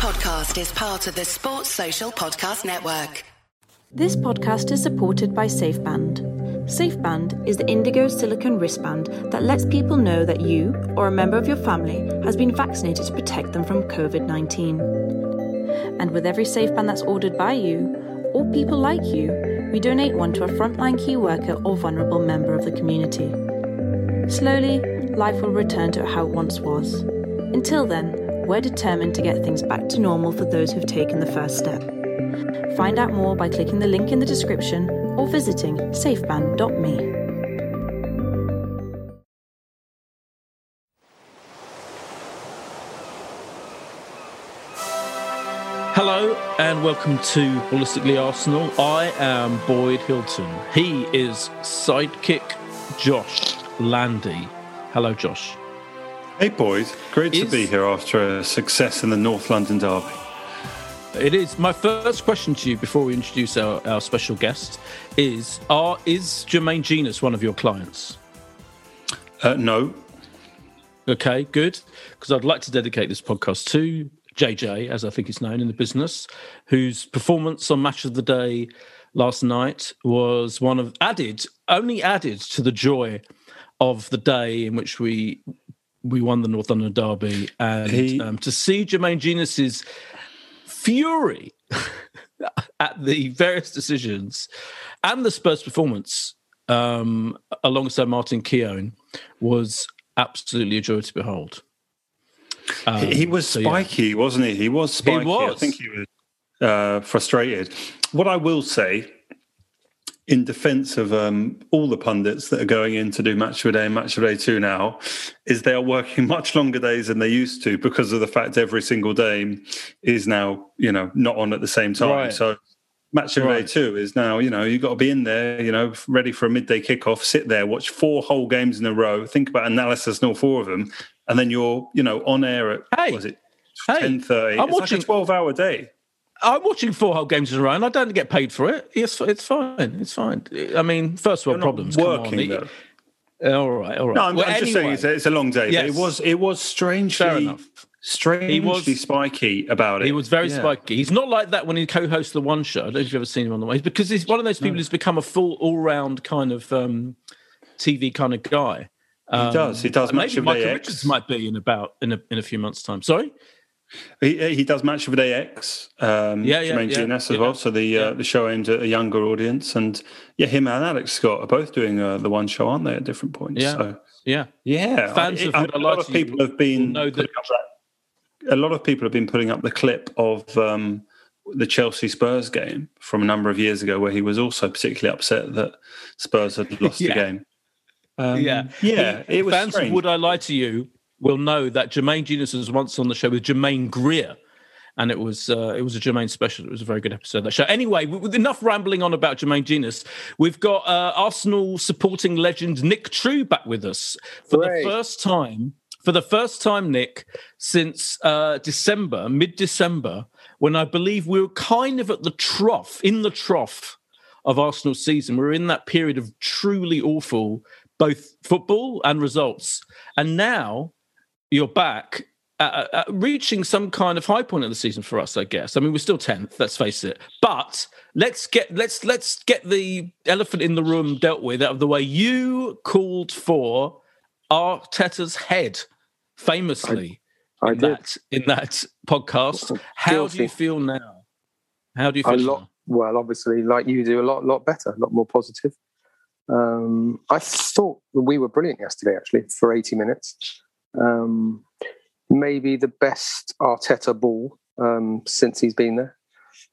podcast is part of the Sports Social Podcast Network. This podcast is supported by SafeBand. SafeBand is the Indigo silicone wristband that lets people know that you or a member of your family has been vaccinated to protect them from COVID 19. And with every SafeBand that's ordered by you, or people like you, we donate one to a frontline key worker or vulnerable member of the community. Slowly, life will return to how it once was. Until then, we're determined to get things back to normal for those who've taken the first step. Find out more by clicking the link in the description or visiting safeband.me. Hello and welcome to Ballistically Arsenal. I am Boyd Hilton. He is sidekick Josh Landy. Hello, Josh. Hey, boys. Great Is- to be here after a success in the North London Derby. It is my first question to you before we introduce our, our special guest is are is Jermaine Jenas one of your clients? Uh, no, Okay, good. Because I'd like to dedicate this podcast to JJ, as I think he's known in the business, whose performance on Match of the Day last night was one of added, only added to the joy of the day in which we we won the North London Derby, and He- um, to see Jermaine Jenas's fury at the various decisions and the Spurs performance um, alongside Martin Keown was absolutely a joy to behold. Um, he was so, yeah. spiky, wasn't he? He was spiky. I was. I think he was uh, frustrated. What I will say, in defence of um, all the pundits that are going in to do Match of the Day and Match of the Day 2 now, is they are working much longer days than they used to because of the fact every single day is now, you know, not on at the same time. Right. So Match of the Day 2 is now, you know, you've got to be in there, you know, ready for a midday kickoff, sit there, watch four whole games in a row, think about analysis and all four of them, and then you're, you know, on air at, Hey. was it Hey, 10.30? I'm it's watching- like a 12-hour day. I'm watching four whole games in a row, and I don't get paid for it. It's it's fine. It's fine. I mean, first world You're problems. come on. working, though. All right, all right. No, I'm, Well, I'm just saying it's a, it's a long day. Yes. But it was it was fair strangely enough. strangely He was- spiky about it. He was very Yeah. spiky. He's not like that when he co-hosts the One Show. I don't know if you've ever seen him on the way, because he's one of those people who's become a full all-round kind of um, TV kind of guy. Um, does. He does and Match Maybe of Michael X. Richards might be in about in a in a few months' time. Sorry. He, he does Match of the Day X. Um, Yeah, yeah, Jermaine yeah, GNS as yeah, well. So the yeah. uh, the show aimed at a younger audience, and yeah, him and Alex Scott are both doing uh, the one show, aren't they? At different points. Yeah. So Yeah. yeah, Fans I- of I a lot of people have been know that- that- a lot of people have been putting up the clip of um, the Chelsea Spurs game from a number of years ago, where he was also particularly upset that Spurs had lost the game. Um, yeah, yeah, He- it was fans strange. Would I Lie to You will know that Jermaine Jenas was once on the show with Germaine Greer, and it was uh, it was a Jermaine special. It was a very good episode of that show. Anyway, with enough rambling on about Jermaine Jenas, we've got uh, Arsenal supporting legend Nick True back with us for Hooray. the first time. For the first time, Nick, since uh, December, mid December, when I believe we were kind of at the trough, in the trough of Arsenal season. We're in that period of truly awful, both football and results. And now you're back, uh, uh, reaching some kind of high point of the season for us, I guess. I mean, we're still tenth. Let's face it. But let's get let's let's get the elephant in the room dealt with out of the way. You called for Arteta's head, famously I in did. that in that podcast. How do you feel now? How do you feel? A lot. now? Well, obviously, like you do, a lot, lot better, a lot more positive. Um, I thought we were brilliant yesterday, actually, for 80 minutes. Um, maybe the best Arteta ball um, since he's been there.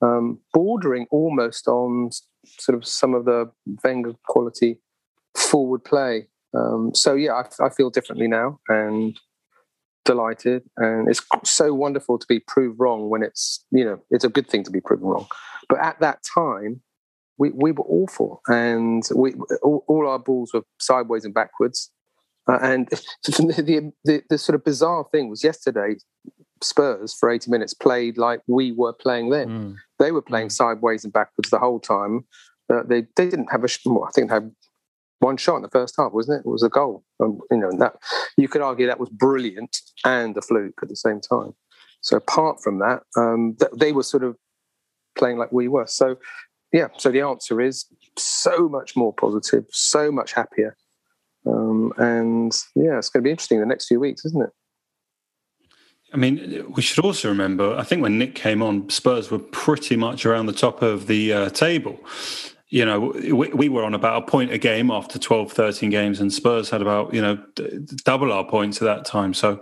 Um, bordering almost on sort of some of the Wenger quality forward play. Um, so yeah, I, I feel differently now and delighted. And it's so wonderful to be proved wrong when it's you know it's a good thing to be proven wrong. But at that time, we, we were awful, and we all, all our balls were sideways and backwards. Uh, and the, the the sort of bizarre thing was yesterday, Spurs for eighty minutes played like we were playing then. Mm. They were playing sideways and backwards the whole time. Uh, they they didn't have a. sh- I think they had one shot in the first half, wasn't it? It was a goal. Um, you know, and that you could argue that was brilliant and a fluke at the same time. So apart from that, um, th- they were sort of playing like we were. So yeah, so the answer is so much more positive, so much happier. Um, and yeah, it's going to be interesting the next few weeks, isn't it? I mean, we should also remember. I think when Nick came on, Spurs were pretty much around the top of the uh, table. You know, we, we, were on about a point a game after 12, 13 games, and Spurs had about, you know, d- double our points at that time. So,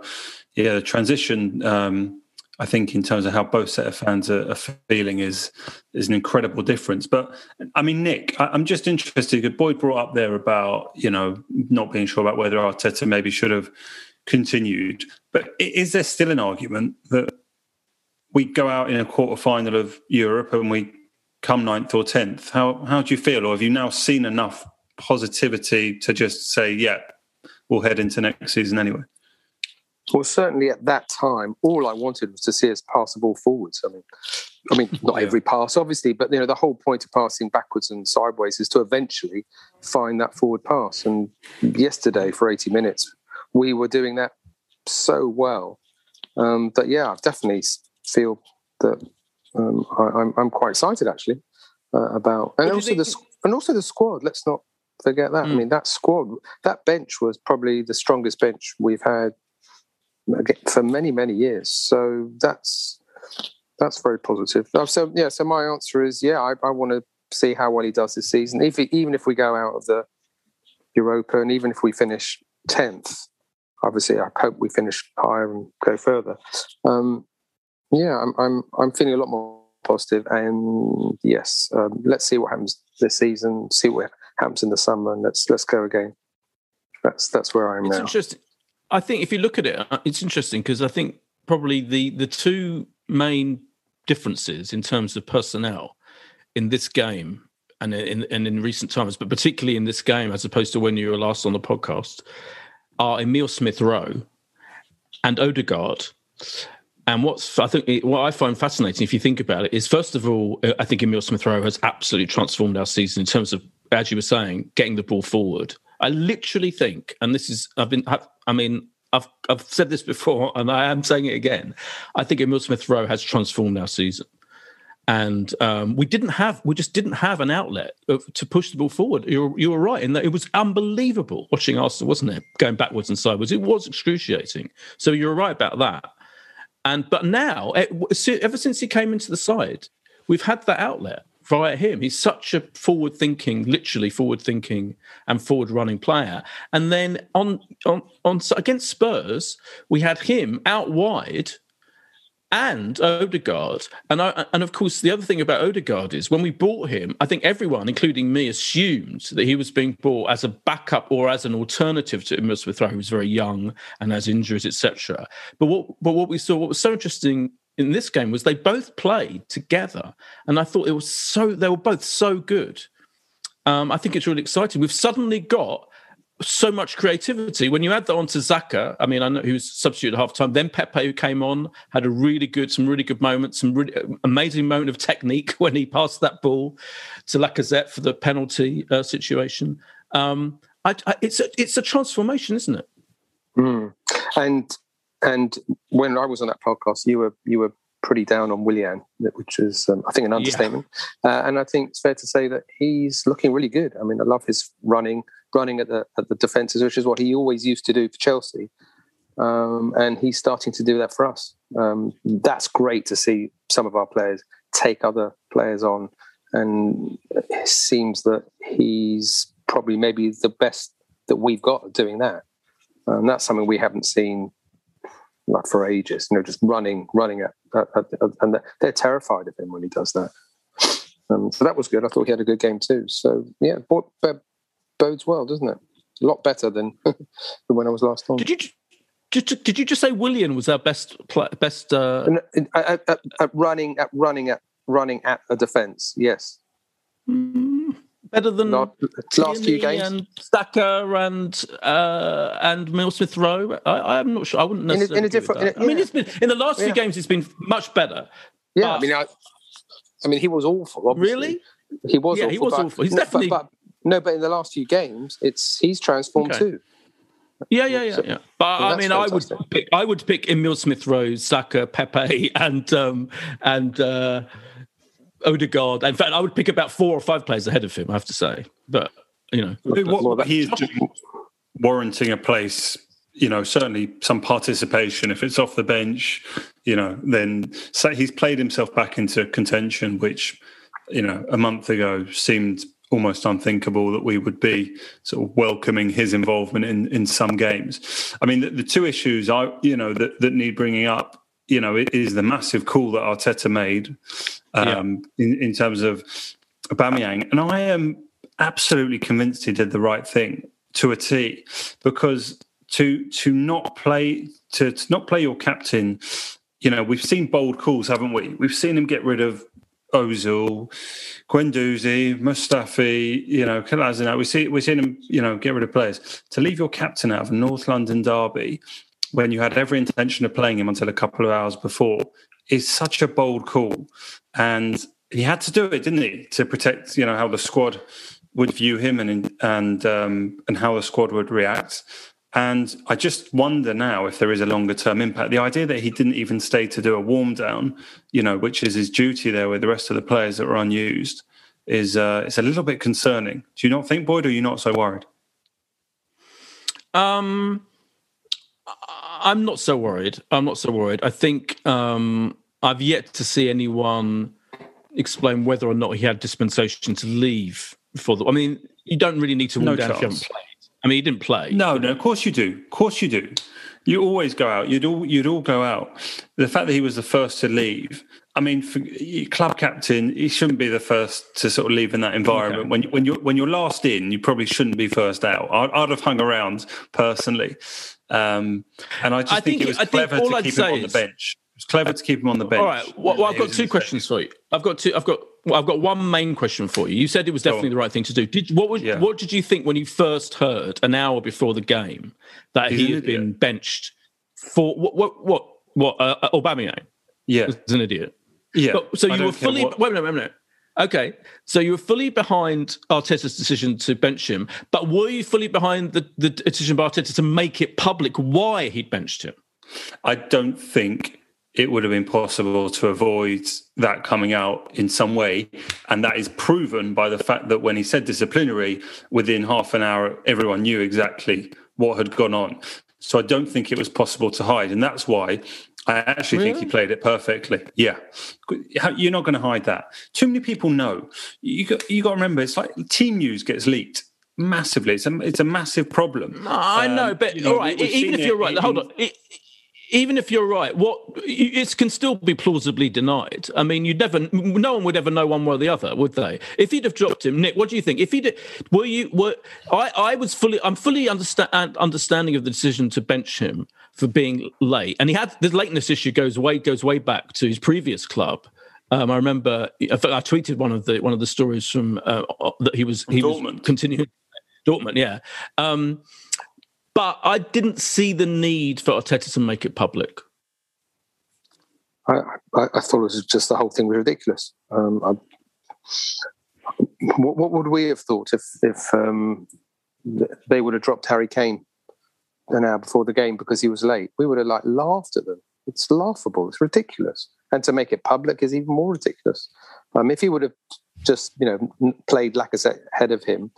yeah, the transition um, I think in terms of how both set of fans are, are, feeling is is an incredible difference. But I mean, Nick, I, am just interested. Because Boyd brought up there about you know not being sure about whether Arteta maybe should have continued. But is there still an argument that we go out in a quarter final of Europe and we come ninth or tenth? How how do you feel, or have you now seen enough positivity to just say, yeah, we'll head into next season anyway? Well, certainly at that time, all I wanted was to see us pass the ball forwards. I mean, I mean, not every pass, obviously, but you know, the whole point of passing backwards and sideways is to eventually find that forward pass. And yesterday, for eighty minutes, we were doing that so well um, that yeah, I definitely feel that um, I, am I'm, I'm quite excited actually uh, about, and also the and also the squad. Let's not forget that. Mm. I hmm. mean, that squad, that bench was probably the strongest bench we've had for many many years. So that's that's very positive. So yeah, so my answer is yeah, I, I want to see how well he does this season. If even if we go out of the Europa and even if we finish tenth, obviously I hope we finish higher and go further. Um, yeah, I'm I'm I'm feeling a lot more positive, and yes, um, let's see what happens this season. See what happens in the summer, and let's let's go again. That's that's where I am it's now. Interesting. I think if you look at it, uh, it's interesting because I think probably the the two main differences in terms of personnel in this game and in and in recent times, but particularly in this game as opposed to when you were last on the podcast, are Emil Smith Rowe and Odegaard. And what's I think what I find fascinating, if you think about it, is first of all, uh, I think Emil Smith Rowe has absolutely transformed our season in terms of, as you were saying, getting the ball forward I literally think, and this is, I've been, I mean, I've I've said this before, and I am saying it again. I think Emil Smith Rowe has transformed our season, and um, we didn't have, we just didn't have an outlet to push the ball forward. You were, you were right in that it was unbelievable watching Arsenal, wasn't it? Going backwards and sideways, it was excruciating. So you're right about that. And but now, ever since he came into the side, we've had that outlet via him. He's such a forward thinking, literally forward thinking and forward running player. And then on on on against Spurs, we had him out wide and Odegaard. And I, and of course, the other thing about Odegaard is when we bought him, I think everyone, including me, assumed that he was being bought as a backup or as an alternative to Emil Smith who was very young and has injuries, etc. But what but what we saw, what was so interesting in this game was they both played together, and I thought it was so they were both so good. Um, I think it's really exciting. We've suddenly got so much creativity. When you add that on to Xhaka, I mean, I know he was substitute at half time. Then Pepe, who came on, had a really good, some really good moments, some really amazing moment of technique when he passed that ball to Lacazette for the penalty uh, situation. Um, I, I, it's a, it's a transformation, isn't it? Mm. And and when I was on that podcast, you were you were pretty down on Willian, which is um, I think an understatement. Yeah. Uh, and I think it's fair to say that he's looking really good. I mean, I love his running, running at the at the defences, which is what he always used to do for Chelsea. Um, and he's starting to do that for us. Um, that's great to see some of our players take other players on, and it seems that he's probably maybe the best that we've got doing that. And that's something we haven't seen like for ages. You know, just running, running at, at, at, and they're terrified of him when he does that. Um, so that was good. I thought he had a good game too. So yeah, bodes well, doesn't it? A lot better than, than when I was last on. Did you? Did, did you just say Willian was our best best uh... at, at, at, running at running at running at a defence? Yes. Mm, better than Not, last few games and Saka and uh, and Emil Smith Rowe. I, am not sure. I wouldn't necessarily. In a, in a different. In a, yeah. I mean, it's been in the last few games. It's been much better. Yeah, but, I mean, I, I mean, he was awful. Obviously. Really? He was. Yeah, awful, he was but, awful. He's definitely. But, but, no, but in the last few games, it's he's transformed okay. too. Yeah, yeah, yeah, yeah. But I that's mean, I would pick, I would pick Emil Smith Rowe, Saka, Pepe, and um, and uh, Odegaard. In fact, I would pick about four or five players ahead of him. I have to say, but you know, I what, what he is doing, warranting a place, you know, certainly some participation. If it's off the bench, you know, then so he's played himself back into contention, which, you know, a month ago seemed almost unthinkable that we would be sort of welcoming his involvement in in some games. I mean, the, the two issues I, you know, that that need bringing up. You know, it is the massive call that Arteta made um, in, in terms of Aubameyang, and I am absolutely convinced he did the right thing to a T, because to to not play to, to not play your captain, you know, we've seen bold calls, haven't we? We've seen him get rid of Ozil, Guendouzi, Mustafi, you know, Kolasinac. We see we've seen him, you know, get rid of players. To leave your captain out of North London derby when you had every intention of playing him until a couple of hours before is such a bold call. And he had to do it, didn't he, to protect, you know, how the squad would view him and and um, and how the squad would react. And I just wonder now if there is a longer term impact. The idea that he didn't even stay to do a warm down, you know, which is his duty there with the rest of the players that were unused, is uh, it's a little bit concerning. Do you not think, Boyd, or are you not so worried? Um, I'm not so worried. I'm not so worried. I think um, I've yet to see anyone explain whether or not he had dispensation to leave for the. I mean, you don't really need to rule No down if you haven't played. I mean, he didn't play. No, no, of course you do. Of course you do. You always go out. You'd all you'd all go out. The fact that he was the first to leave. I mean, for, club captain, he shouldn't be the first to sort of leave in that environment. Okay. When when you when you're last in, you probably shouldn't be first out. I'd, I'd have hung around personally, um, and I just I think, think- it was I clever to I'd keep him on the bench. It was clever to keep him on the bench. All right. Well, well, I've got two questions for you. I've got two. I've got. Well, I've got one main question for you. You said it was definitely the right thing to do. Did what was Yeah. what did you think when you first heard an hour before the game that He's he had been benched for what what what what uh, uh, Aubameyang Yeah, was an idiot? yeah. But, so I you were fully what- wait a minute, wait a minute. Okay, so you were fully behind Arteta's decision to bench him, but were you fully behind the, the decision by Arteta to make it public why he'd benched him? I don't think it would have been possible to avoid that coming out in some way. And that is proven by the fact that when he said disciplinary, within half an hour, everyone knew exactly what had gone on. So I don't think it was possible to hide. And that's why I actually think he played it perfectly. Yeah. You're not going to hide that. Too many people know. You got, you got to remember, it's like team news gets leaked massively. It's a, it's a massive problem. I know, Um, but you know, all right, even if you're right, in- hold on. E- even if you're right, what it can still be plausibly denied. I mean, you'd never, no one would ever know one way or the other, would they? If he'd have dropped him, Nick, what do you think? If he did, were you were I? I was fully, I'm fully understand understanding of the decision to bench him for being late, and he had the lateness issue goes way goes way back to his previous club. Um, I remember, I tweeted one of the one of the stories from uh, that he was he was Dortmund. continuing Dortmund, yeah. Um, but I didn't see the need for Arteta to make it public. I, I, I thought it was just the whole thing was ridiculous. Um, I, what, what would we have thought if if um, they would have dropped Harry Kane an hour before the game because he was late? We would have like laughed at them. It's laughable. It's ridiculous. And to make it public is even more ridiculous. Um, if he would have just you know played Lacazette ahead of him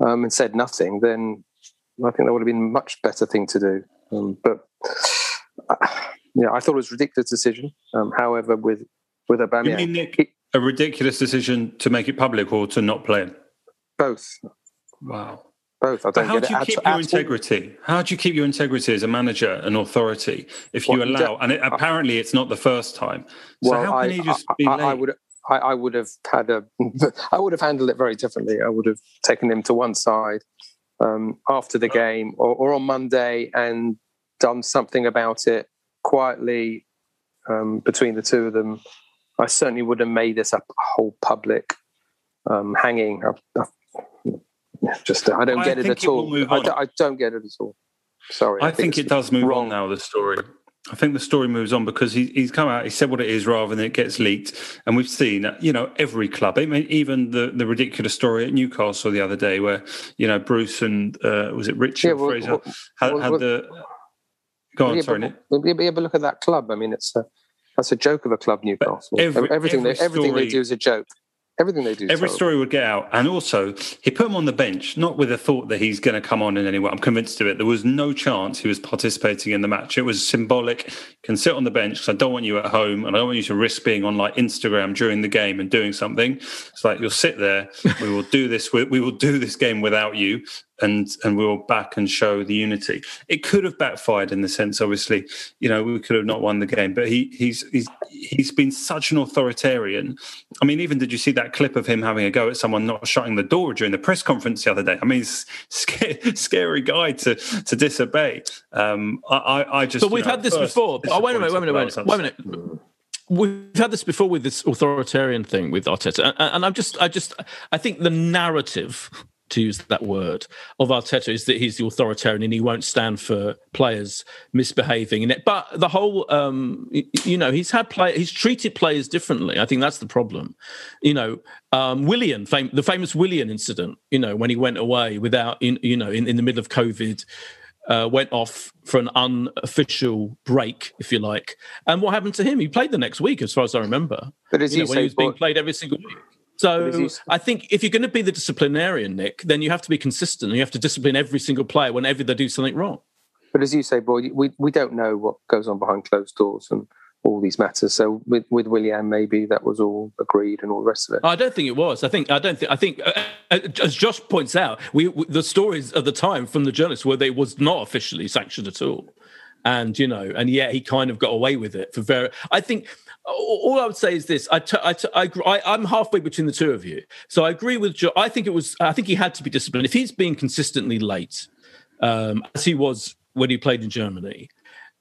um, and said nothing, then I think that would have been a much better thing to do. Um, but uh, yeah, I thought it was a ridiculous decision. Um, however, with with You mean, Nick, a ridiculous decision to make it public or to not play him? both, Wow. both. I But don't how get do it you keep your all. integrity? How do you keep your integrity as a manager and authority if you Well, allow? And it, apparently, it's not the first time. So Well, how I, can he just I, be I, late? I would. I, I would have had a. I would have handled it very differently. I would have taken him to one side um, after the game or, or on Monday and done something about it quietly um, between the two of them. I certainly would have made this a whole public um, hanging. I, I, just I don't I get it at it all. I, don't- I don't get it at all. Sorry. I think it does move wrong. on now. The story. I think the story moves on because he, he's come out, he said what it is rather than it gets leaked. And we've seen, you know, every club, I mean, even the, the ridiculous story at Newcastle the other day where, you know, Bruce and, uh, was it Richard yeah, well, Fraser, well, had, well, had the. Go on, yeah, sorry, but, Nick. Yeah, but look at that club. I mean, it's a, that's a joke of a club, Newcastle. Every, everything, every they, everything they do is a joke. Everything they do. Every story would get out. And also, he put him on the bench, not with a thought that he's going to come on in any way. I'm convinced of it. There was no chance he was participating in the match. It was symbolic. You can sit on the bench because I don't want you at home and I don't want you to risk being on like Instagram during the game and doing something. It's like you'll sit there. We will do this. We will do this game without you and and we will back and show the unity. It could have backfired in the sense, obviously, you know, we could have not won the game. But he he's he's he's been such an authoritarian. I mean, even did you see that clip of him having a go at someone not shutting the door during the press conference the other day? I mean, scary, scary guy to to disobey. Um, I I just. But we've know, had this before. Oh, wait a minute, wait a minute, wait a minute, wait a minute we've had this before with this authoritarian thing with Arteta, and, I'm just, I just, I think the narrative to use that word of Arteta is that he's the authoritarian and he won't stand for players misbehaving in it. But the whole, um, you know, he's had play, he's treated players differently. I think that's the problem. You know, um, Willian, fam- the famous Willian incident. You know, when he went away without, in, you know, in, in the middle of COVID. Uh, went off for an unofficial break, if you like. And what happened to him? He played the next week, as far as I remember. But as you, you know, say, he was being played every single week. So I think if you're going to be the disciplinarian, Nick, then you have to be consistent. And you have to discipline every single player whenever they do something wrong. But as you say, boy, we, we don't know what goes on behind closed doors and all these matters. So with with Willian, maybe that was all agreed and all the rest of it. I don't think it was. I think I don't think I think uh, uh as Josh points out, we, we, the stories at the time from the journalists were that it was not officially sanctioned at all, and you know, and yet he kind of got away with it for very. I think all I would say is this: I, t- I, t- I, I, I'm halfway between the two of you. So I agree with Joe. I think it was. I think he had to be disciplined. If he's being consistently late, um, as he was when he played in Germany,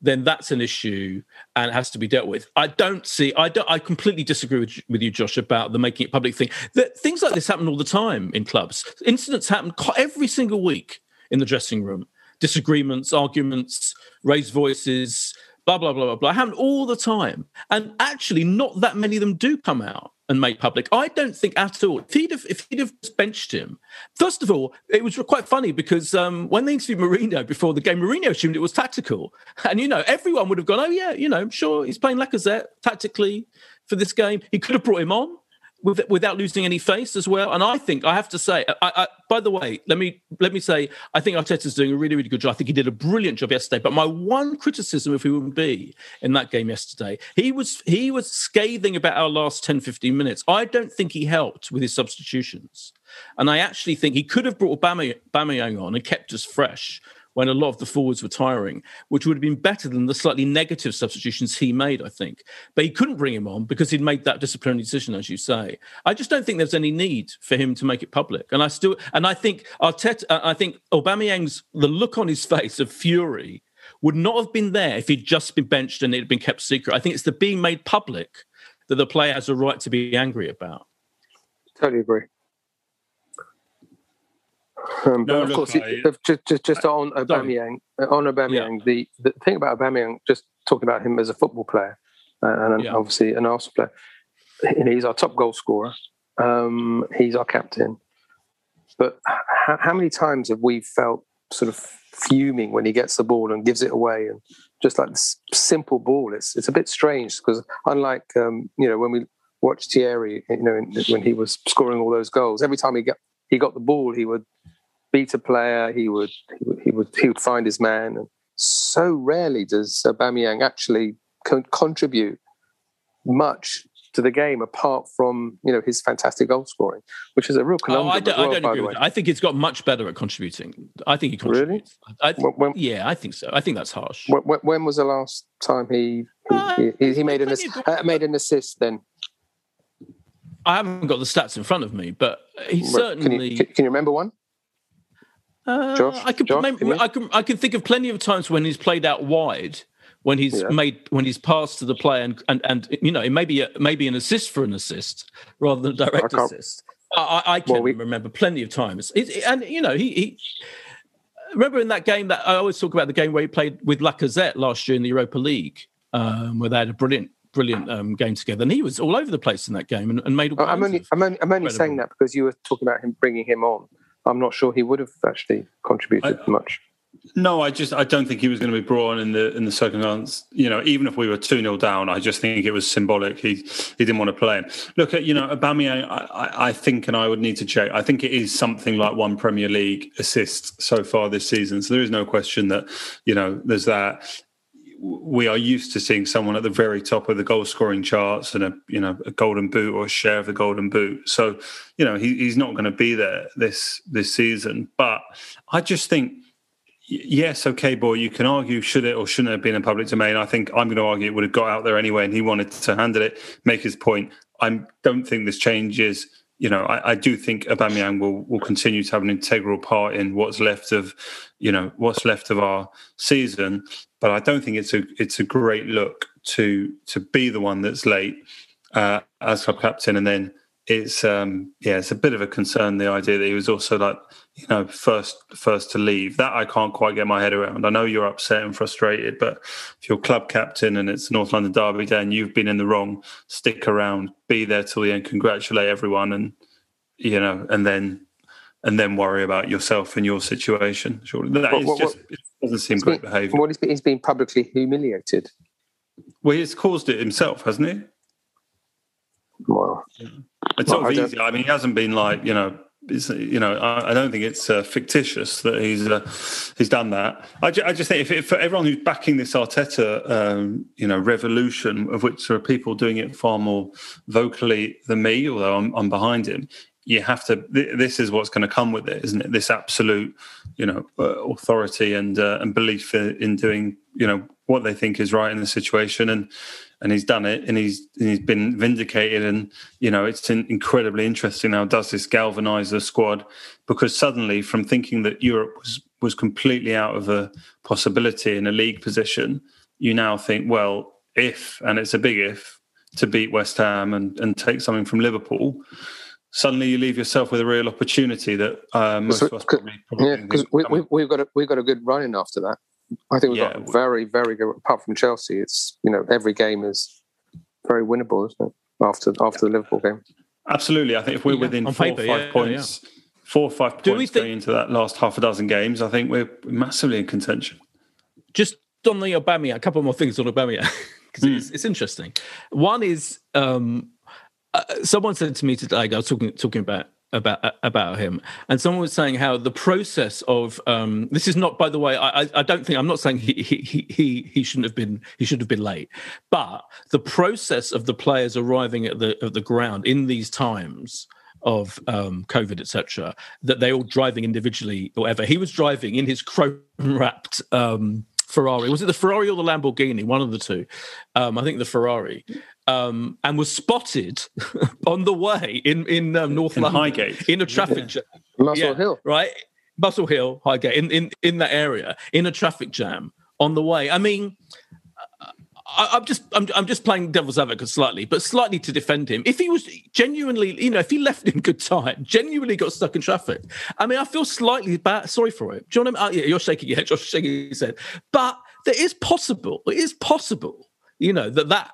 then that's an issue and has to be dealt with. I don't see. I don't. I completely disagree with, with you, Josh, about the making it public thing. That things like this happen all the time in clubs. Incidents happen every single week in the dressing room. Disagreements, arguments, raised voices blah blah blah blah blah happen all the time. And actually not that many of them do come out and make public. I don't think at all. If he'd have if he'd have benched him first of all it was quite funny because um, when they interviewed Mourinho before the game Mourinho assumed it was tactical. And you know everyone would have gone oh yeah you know sure he's playing Lacazette tactically for this game. He could have brought him on with, without losing any face as well. And I think I have to say, I, I, by the way, let me let me say, I think Arteta's doing a really really good job. I think he did a brilliant job yesterday. But my one criticism, if he would be in that game yesterday, he was he was scathing about our last 10, 15 minutes. I don't think he helped with his substitutions, and I actually think he could have brought Aubameyang on and kept us fresh when a lot of the forwards were tiring, which would have been better than the slightly negative substitutions he made, I think. But he couldn't bring him on because he'd made that disciplinary decision, as you say. I just don't think there's any need for him to make it public. And I still, and I think Arteta, uh, I think Aubameyang's the look on his face of fury would not have been there if he'd just been benched and it had been kept secret. I think it's the being made public that the player has a right to be angry about. Totally agree. Um, no, of course, just, just, just on Aubameyang, on Aubameyang, yeah. the, the thing about Aubameyang, just talking about him as a football player, uh, and yeah. obviously an Arsenal player, he's our top goal scorer. Um, he's our captain. But how, how many times have we felt sort of fuming when he gets the ball and gives it away, and just like this simple ball, it's it's a bit strange because unlike um, you know when we watched Thierry, you know when he was scoring all those goals, every time he got he got the ball, he would beat a player. He would he would he would, he would find his man. And so rarely does Aubameyang actually con- contribute much to the game apart from you know his fantastic goal scoring, which is a real conundrum. Oh, I don't, well, I don't agree with that. I think he's got much better at contributing. I think he contributes. Really? I, when, yeah, I think so. I think that's harsh. When, when was the last time he he, uh, he, he made an uh, made an assist? Then I haven't got the stats in front of me, but he certainly. Can you, can you remember one? Uh, Josh, I can, Josh, can I can I can think of plenty of times when he's played out wide, when he's yeah. made when he's passed to the player, and and, and you know it may be a, maybe an assist for an assist rather than a direct I assist. I, I can well, we, remember plenty of times, it, and you know he, he remember in that game that I always talk about the game where he played with Lacazette last year in the Europa League, um, where they had a brilliant, brilliant um, game together, and he was all over the place in that game and, and made. All I'm only, I'm only, I'm only saying that because you were talking about him bringing him on. I'm not sure he would have actually contributed I, much. No, I just I don't think he was going to be brought on in the in the second circumstance. You know, even if we were two 0 down, I just think it was symbolic. He he didn't want to play him. Look at you know Aubameyang. I, I think, and I would need to check. I think it is something like one Premier League assist so far this season. So there is no question that you know there's that. We are used to seeing someone at the very top of the goal scoring charts and a you know a golden boot or a share of the golden boot. So you know he, he's not going to be there this this season. But I just think yes, okay, boy, you can argue should it or shouldn't have been in public domain. I think I'm going to argue it would have got out there anyway, and he wanted to handle it, make his point. I don't think this changes. You know, I, I, do think Aubameyang will will continue to have an integral part in what's left of, you know, what's left of our season. But I don't think it's a it's a great look to to be the one that's late uh, as club captain, and then it's um yeah, it's a bit of a concern the idea that he was also like you know first first to leave. That i can't quite get my head around. I know you're upset and frustrated but if you're club captain and it's north london derby day and you've been in the wrong stick around. Be there till the end. Congratulate everyone and you know and then and then worry about yourself and your situation surely. That what, what, just it doesn't seem great been, behavior what he's been, publicly humiliated. Well he's caused it himself hasn't he? Well it's well, not easy. i mean he hasn't been like you know you know, I, I don't think it's uh, fictitious that he's uh, he's done that. I, ju- I just think if, if, for everyone who's backing this Arteta, um, you know, revolution, of which there are people doing it far more vocally than me, although I'm, I'm behind him. You have to. Th- this is what's going to come with it, isn't it? This absolute, you know, uh, authority and uh, and belief in, in doing, you know, what they think is right in the situation, and and he's done it and he's and he's been vindicated and you know it's incredibly interesting now does this galvanize the squad because suddenly from thinking that Europe was was completely out of a possibility in a league position you now think well if and it's a big if to beat West Ham and and take something from Liverpool suddenly you leave yourself with a real opportunity that uh, most of us probably, probably yeah because we, have got a, we've got a good run in after that I think we've yeah. got very, very good. Apart from Chelsea, it's you know every game is very winnable, isn't it? After after the Liverpool game, absolutely. I think if we're yeah, within four paper, or five yeah, points, four or five Do points think... going into that last half a dozen games, I think we're massively in contention. Just on the Aubameyang, a couple more things on Aubameyang because mm. it's, it's, interesting. One is um, uh, someone said to me today. I was talking talking about about about him. And someone was saying how the process of um, this is not by the way I, I don't think i'm not saying he, he he he shouldn't have been he should have been late but the process of the players arriving at the at the ground in these times of um, covid etc that they're all driving individually or whatever he was driving in his chrome wrapped um, Ferrari. Was it the Ferrari or the Lamborghini? One of the two. Um, I think the Ferrari um, and was spotted on the way in in um, North in London Highgate in a traffic jam. Muswell yeah, Hill, right? Muswell Hill, Highgate, in, in in that area, in a traffic jam on the way. I mean, I, am just I'm, I'm just playing devil's advocate slightly, but slightly to defend him. If he was genuinely, you know, if he left in good time, genuinely got stuck in traffic, I mean, I feel slightly bad, sorry for it. Do you know I mean? Oh, yeah, you're shaking your head, Josh shaking his head, but there is possible, it is possible, you know, that that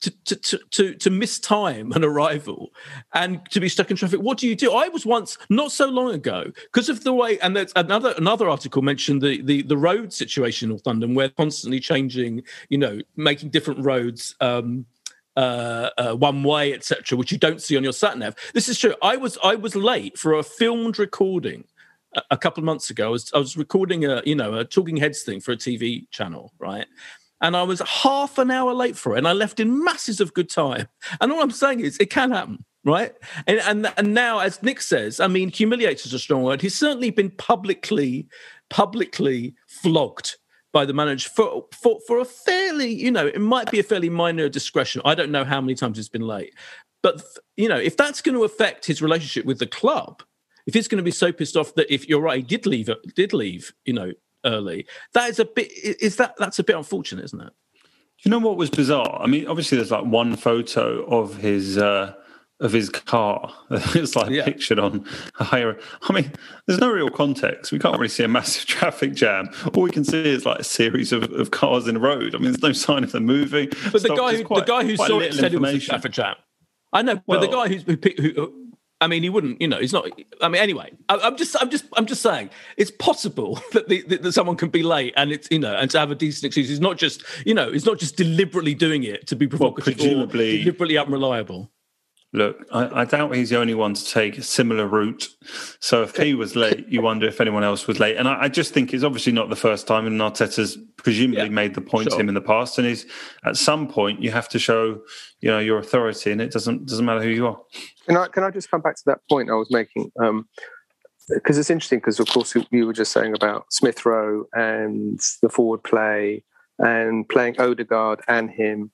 to, to, to, to miss time an arrival and to be stuck in traffic what do you do i was once not so long ago because of the way and there's another another article mentioned the, the the road situation in london where constantly changing you know making different roads um uh, uh, one way, etc., which you don't see on your sat nav. This is true. I was I was late for a filmed recording a, a couple of months ago. I was, I was recording a you know a talking heads thing for a TV channel, right? And I was half an hour late for it, and I left in masses of good time. And all I'm saying is, it can happen, right? And and and now, as Nick says, I mean, humiliated is a strong word. He's certainly been publicly, publicly flogged by the manager for for for a fairly, you know, it might be a fairly minor discretion. I don't know how many times he's been late, but you know, if that's going to affect his relationship with the club, if he's going to be so pissed off that if you're right, he did leave, did leave, you know, early. That is a bit. Is that that's a bit unfortunate, isn't it? You know what was bizarre? I mean, obviously, there's like one photo of his uh, of his car. it's like Yeah. pictured on a higher. I mean, there's no real context. We can't really see a massive traffic jam. All we can see is like a series of, of cars in a road. I mean, there's no sign of them moving. But the guy, who, quite- the guy who saw it said it was a traffic jam. I know, but the guy who, who I mean, he wouldn't. You know, he's not. I mean, anyway, I, I'm just, I'm just, I'm just saying, it's possible that, the, that, someone can be late and it's, you know, and to have a decent excuse. He's not just, you know, it's not just deliberately doing it to be provocative presumably- or deliberately unreliable. Look, I, I doubt he's the only one to take a similar route. So if he was late, you wonder if anyone else was late. And I, I just think it's obviously not the first time, and Arteta's presumably Yeah, made the point sure. to him in the past. And he's at some point you have to show, you know, your authority, and it doesn't doesn't matter who you are. Can I can I just come back to that point I was making? Um, because it's interesting. Because of course you- you were just saying about Smith Rowe and the forward play and playing Odegaard and him.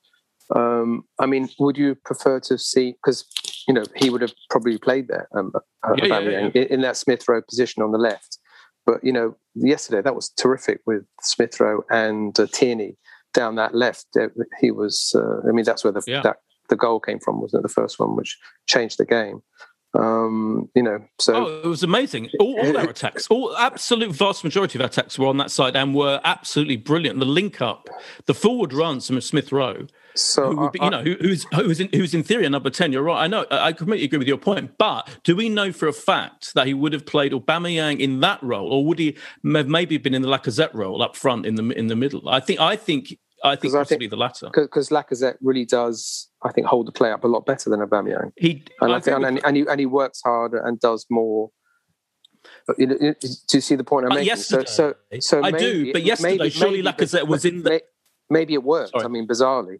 Um, I mean, would you prefer to see? Because you know he would have probably played there, um, uh, Yeah, yeah, in, in that Smith Rowe position on the left. But you know, yesterday that was terrific with Smith Rowe and uh, Tierney down that left. He was. Uh, I mean, that's where the Yeah. that the goal came from, wasn't it? The first one, which changed the game. Um, you know, so Oh, it was amazing. All, all our attacks, all absolute vast majority of our attacks were on that side and were absolutely brilliant. The link up, the forward runs from Smith Rowe, so who would be, I- you know, who, who's who's in, who's in theory a number ten. You're right. I know. I I completely agree with your point. But do we know for a fact that he would have played Aubameyang in that role, or would he have maybe been in the Lacazette role up front in the in the middle? I think. I think. I think 'Cause I think- the latter. because Lacazette really does, I think, hold the play up a lot better than Aubameyang, He and I, agree think, with and, and, he, and he works harder and does more. You know, do you see the point I'm Uh, making? yesterday, so, so, so I maybe, do, but yesterday, maybe, surely maybe, Lacazette was in the- Maybe it worked. Sorry. I mean, bizarrely,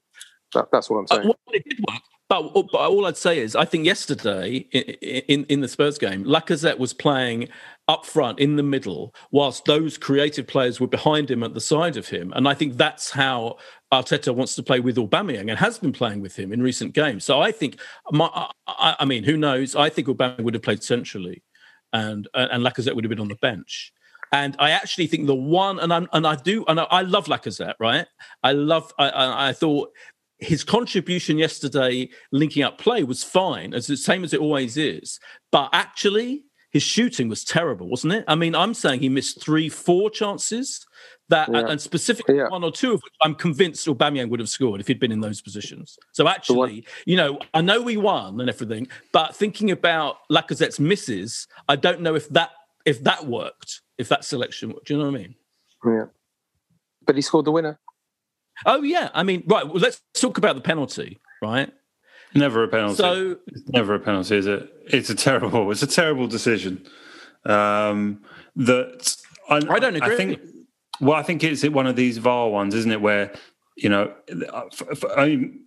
that, that's what I'm Uh, saying. well, it did work. But, but all I'd say is, I think yesterday in, in in the Spurs game, Lacazette was playing up front in the middle, whilst those creative players were behind him at the side of him, and I think that's how Arteta wants to play with Aubameyang and has been playing with him in recent games. So I think, my, I, I mean, who knows? I think Aubameyang would have played centrally, and uh, and Lacazette would have been on the bench. And I actually think the one, and I and I do, and I, I love Lacazette, right? I love. I, I, I thought his contribution yesterday, linking up play, was fine, as the same as it always is. But actually, his shooting was terrible, wasn't it? I mean, I'm saying he missed three, four chances that, Yeah. and specifically Yeah. one or two of which I'm convinced Aubameyang would have scored if he'd been in those positions. So actually, you know, I know we won and everything, but thinking about Lacazette's misses, I don't know if that if that worked, if that selection. worked. Do you know what I mean? Yeah, but he scored the winner. Oh yeah, I mean, right. Well, let's talk about the penalty, right? Never a penalty. So It's never a penalty, is it? It's a terrible. It's a terrible decision. Um, that I, I don't agree. I think. Well, I think it's one of these VAR ones, isn't it? Where you know, I mean,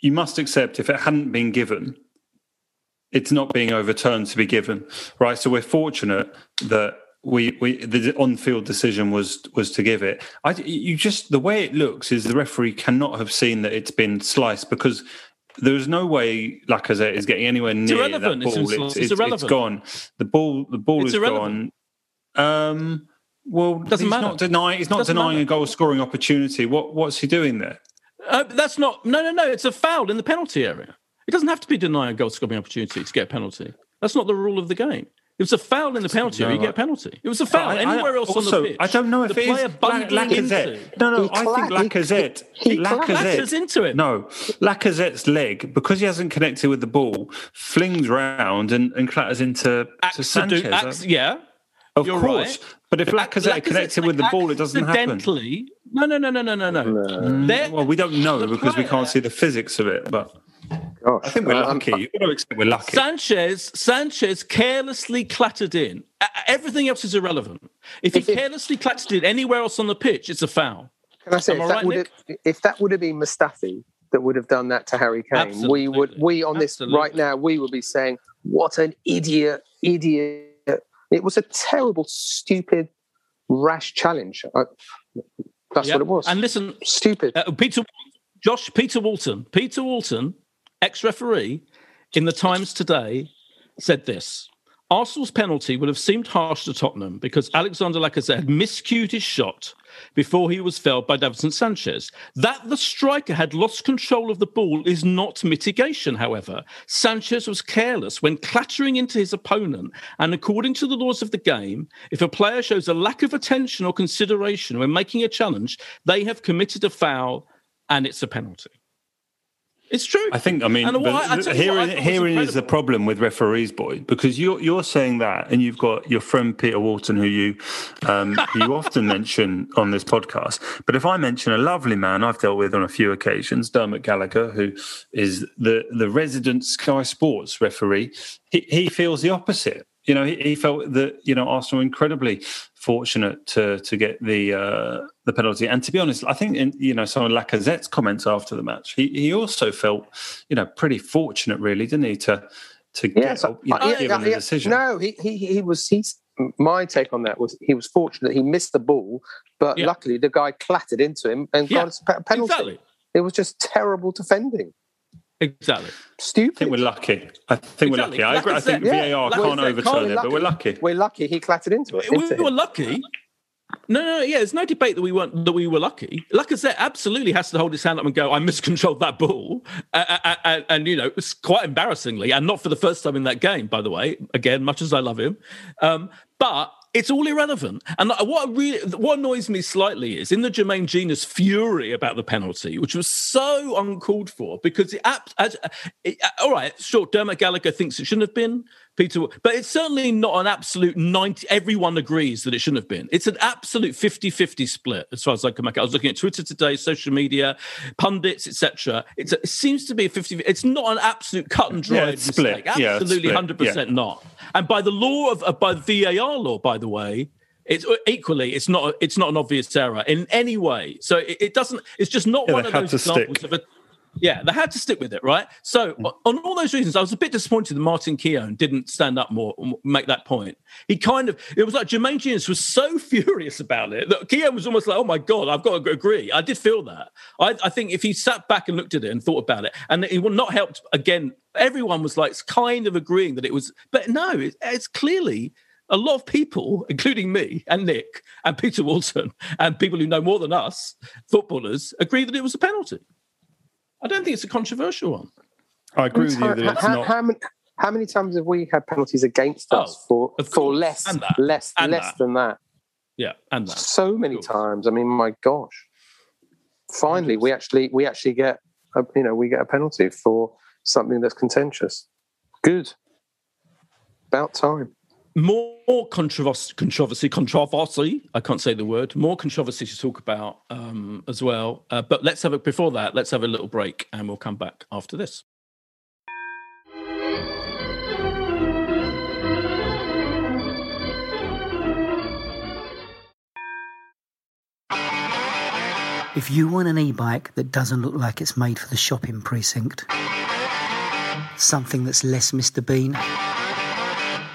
you must accept if it hadn't been given, it's not being overturned to be given, right? So we're fortunate that we we the on-field decision was was to give it. I you just the way it looks is the referee cannot have seen that it's been sliced because there's no way Lacazette is getting anywhere near irrelevant. that It's ball. It's, it's it's, irrelevant. it's gone. The ball the ball It's is irrelevant. gone. Um, well, Doesn't he's matter. not denying. He's not denying matter. a goal scoring opportunity. What what's he doing there? Uh, that's not. No, no, no. It's a foul in the penalty area. It doesn't have to be denying a goal scoring opportunity to get a penalty. That's not the rule of the game. It was a foul in the penalty area. You get a penalty. It was a foul I- I- anywhere else also, on the pitch. I don't know if the it is player La- bundling Lacazette. No, no, He I cla- think Lacazette. he- he Lacazette clashes into it. No, Lacazette's leg because he hasn't connected with the ball flings round and, and clatters into to Accidu- Sanchez. acc- yeah. of you're course, right. but if Lacazette had connected with the ball, it doesn't happen. No, no, no, no, no, no, no. Well, we don't know the because we can't see the physics of it, but Gosh, I think we're Uh, I'm- lucky. You've got to accept we're lucky. Sanchez, Sanchez carelessly clattered in. Everything else is irrelevant. If he If it- carelessly clattered in anywhere else on the pitch, it's a foul. Can I say Am I if that, right, would have, if that would have been Mustafi that would have done that to Harry Kane, we would we on this Absolutely. right now we would be saying what an idiot, idiot. It was a terrible, stupid, rash challenge. I, that's Yeah. what it was. And listen, stupid. uh, Peter, Josh, Peter Walton, Peter Walton, ex-referee in the Times today, said this: Arsenal's penalty would have seemed harsh to Tottenham because Alexander Lacazette miscued his shot before he was felled by Davinson Sanchez. That the striker had lost control of the ball is not mitigation, however. Sanchez was careless when clattering into his opponent, and according to the laws of the game, if a player shows a lack of attention or consideration when making a challenge, they have committed a foul and it's a penalty. It's true. I think. I mean, And what I- I tell you here, what I herein is the problem with referees, boy, because you're you're saying that, and you've got your friend Peter Walton, who you um, you often mention on this podcast. But if I mention a lovely man I've dealt with on a few occasions, Dermot Gallagher, who is the the resident Sky Sports referee, he, he feels the opposite. You know, he, he felt that you know Arsenal were incredibly fortunate to to get the uh, the penalty. And to be honest, I think in you know some of Lacazette's comments after the match, he he also felt you know pretty fortunate, really, didn't he, to to get Yes, you know, yeah, given yeah, the yeah. decision. No, he, he he was he's my take on that was he was fortunate he missed the ball, but Yeah. luckily the guy clattered into him and Yeah, got us a penalty. Exactly. It was just terrible defending. Exactly. I Stupid. think we're lucky. I think Exactly. we're lucky. I agree. I think Lacazette- yeah, VAR Lacazette can't can't overturn be it, but we're lucky. We're lucky he clattered into it. we into were lucky. No, no, yeah. There's no debate that we weren't that we were lucky. Lacazette absolutely has to hold his hand up and go, "I miscontrolled that ball," uh, uh, uh, and you know, it's quite embarrassingly, and not for the first time in that game, by the way. Again, much as I love him, um, but it's all irrelevant. And what really what annoys me slightly is in the Jermaine Jenas fury about the penalty, which was so uncalled for, because it, it, uh, all right, sure, Dermot Gallagher thinks it shouldn't have been. Peter, but it's certainly not an absolute 90. Everyone agrees that it shouldn't have been. It's an absolute 50 50 split, as far as I can make it. I was looking at Twitter today, social media, pundits, etc. It seems to be a 50 It's not an absolute cut and Yeah, dried it's split. mistake. Yeah, Absolutely split. 100% not. And by the law of, uh, by the VAR law, by the way, it's uh, equally it's not it's not an obvious error in any way. So it, it doesn't. It's just not Yeah, one of those examples stick. of a yeah, they had to stick with it, right? So, Mm. on all those reasons, I was a bit disappointed that Martin Keown didn't stand up more, and make that point. He kind of, it was like Jermaine Jenas was so furious about it that Keown was almost like, oh my God, I've got to agree. I did feel that. I, I think if he sat back and looked at it and thought about it, and it would not helped, again, everyone was like kind of agreeing that it was, but no, it, it's clearly a lot of people, including me and Nick and Peter Walton and people who know more than us, footballers, agree that it was a penalty. I don't think it's a controversial one. I agree with you How, that it's how- not. how many, how many times have we had penalties against oh, us Oh, for for less And that. less And less that. than that? Yeah, and that. So many times. I mean, my gosh! Finally, we actually we actually get a, you know we get a penalty for something that's contentious. Good. About time. More controversy, controversy, controversy. I can't say the word. More controversy to talk about um, as well. Uh, but let's have a before that. Let's have a little break, and we'll come back after this. If you want an e bike that doesn't look like it's made for the shopping precinct, something that's less Mr. Bean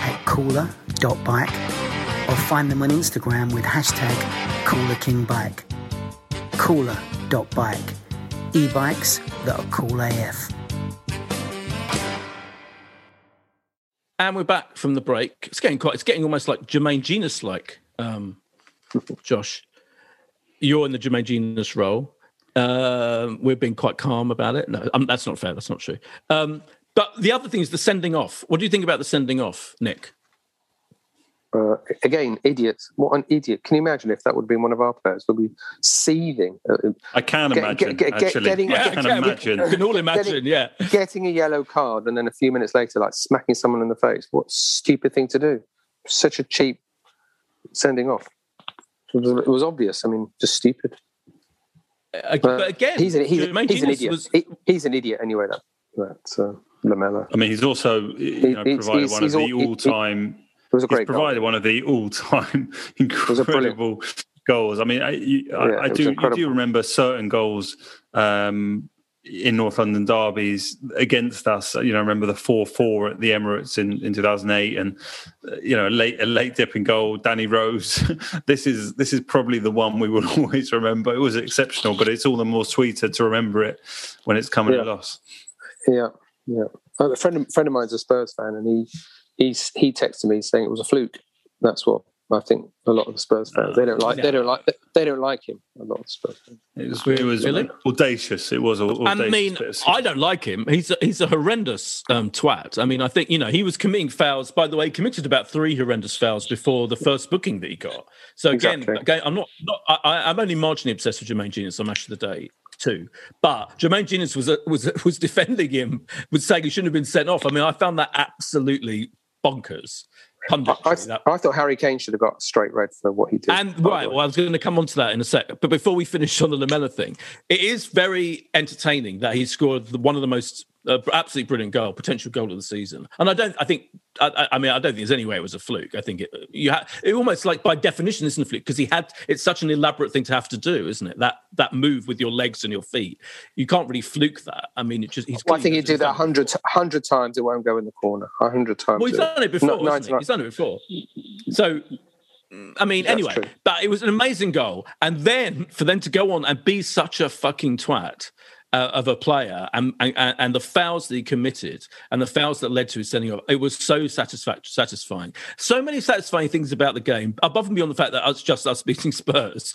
at cooler.bike or find them on Instagram with hashtag coolerkingbike. Cooler.bike. E-bikes that are cool AF. And we're back from the break. It's getting quite. It's getting almost like Jermaine Jenas like. Um, Josh, you're in the Jermaine Jenas role. Um, we've been quite calm about it. No, um, that's not fair. That's not true. Um, but the other thing is the sending off. What do you think about the sending off, Nick? Uh, again, idiots. What an idiot! Can you imagine if that would have been one of our players? Would be seething, uh, I can Get- imagine. get- get- actually, getting- I can yeah, imagine. We can all imagine. Yeah. getting a yellow card, and then a few minutes later, like smacking someone in the face. What stupid thing to do! Such a cheap sending off. It was, it was obvious. I mean, just stupid. Uh, but again, he's an, he's, he's an idiot. was- He, he's an idiot anyway. That that uh, Lamela. I mean, he's also you know, provided one of the he- he- all-time was a great He's provided goal. one of the all-time was a brilliant- incredible goals. I mean, I, you, Yeah, I it was do. You do remember certain goals um, in North London derbies against us. You know, I remember the four-four at the Emirates in, in 2008, and uh, you know, a late a late dipping goal. Danny Rose. this is this is probably the one we will always remember. It was exceptional, but it's all the more sweeter to remember it when it's coming Yeah. at us. Yeah, yeah. A friend of, friend of mine's a Spurs fan, and he he's he texted me saying it was a fluke. That's what I think. A lot of the Spurs fans they don't like. They don't like. They don't like him. A lot of the Spurs fans. It was, it was Really? audacious. It was. au- I mean, bit I don't like him. He's a, he's a horrendous um, twat. I mean, I think you know he was committing fouls. By the way, he committed about three horrendous fouls before the first booking that he got. So again, Exactly. again I'm not. not I, I- I'm only marginally obsessed with Jermaine Jenas on Match of the Day too. But Jermaine Jenas was uh, was was defending him, was saying he shouldn't have been sent off. I mean, I found that absolutely bonkers. I, Punditry, that- I, I thought Harry Kane should have got straight red for what he did. and right, well, I was going to come on to that in a sec. But before we finish on the Lamela thing, it is very entertaining that he scored the, one of the most uh, absolutely brilliant goal, potential goal of the season. And I don't, I think, I, I- mean, I don't think there's any way it was a fluke. I think it, you had it almost like by definition isn't a fluke because he had. It's such an elaborate thing to have to do, isn't it? That that move with your legs and your feet, you can't really fluke that. I mean, it just. He's Well, I think he'd do that 100, 100 times, it won't go in the corner. 100 times. Well, he's done it before. No, he? He's done it before. So, I mean, That's anyway, true. but it was an amazing goal. And then for them to go on and be such a fucking twat uh, of a player and, and and the fouls that he committed and the fouls that led to his sending off, it was so satisfact- satisfying. So many satisfying things about the game, above and beyond the fact that it's just us beating Spurs.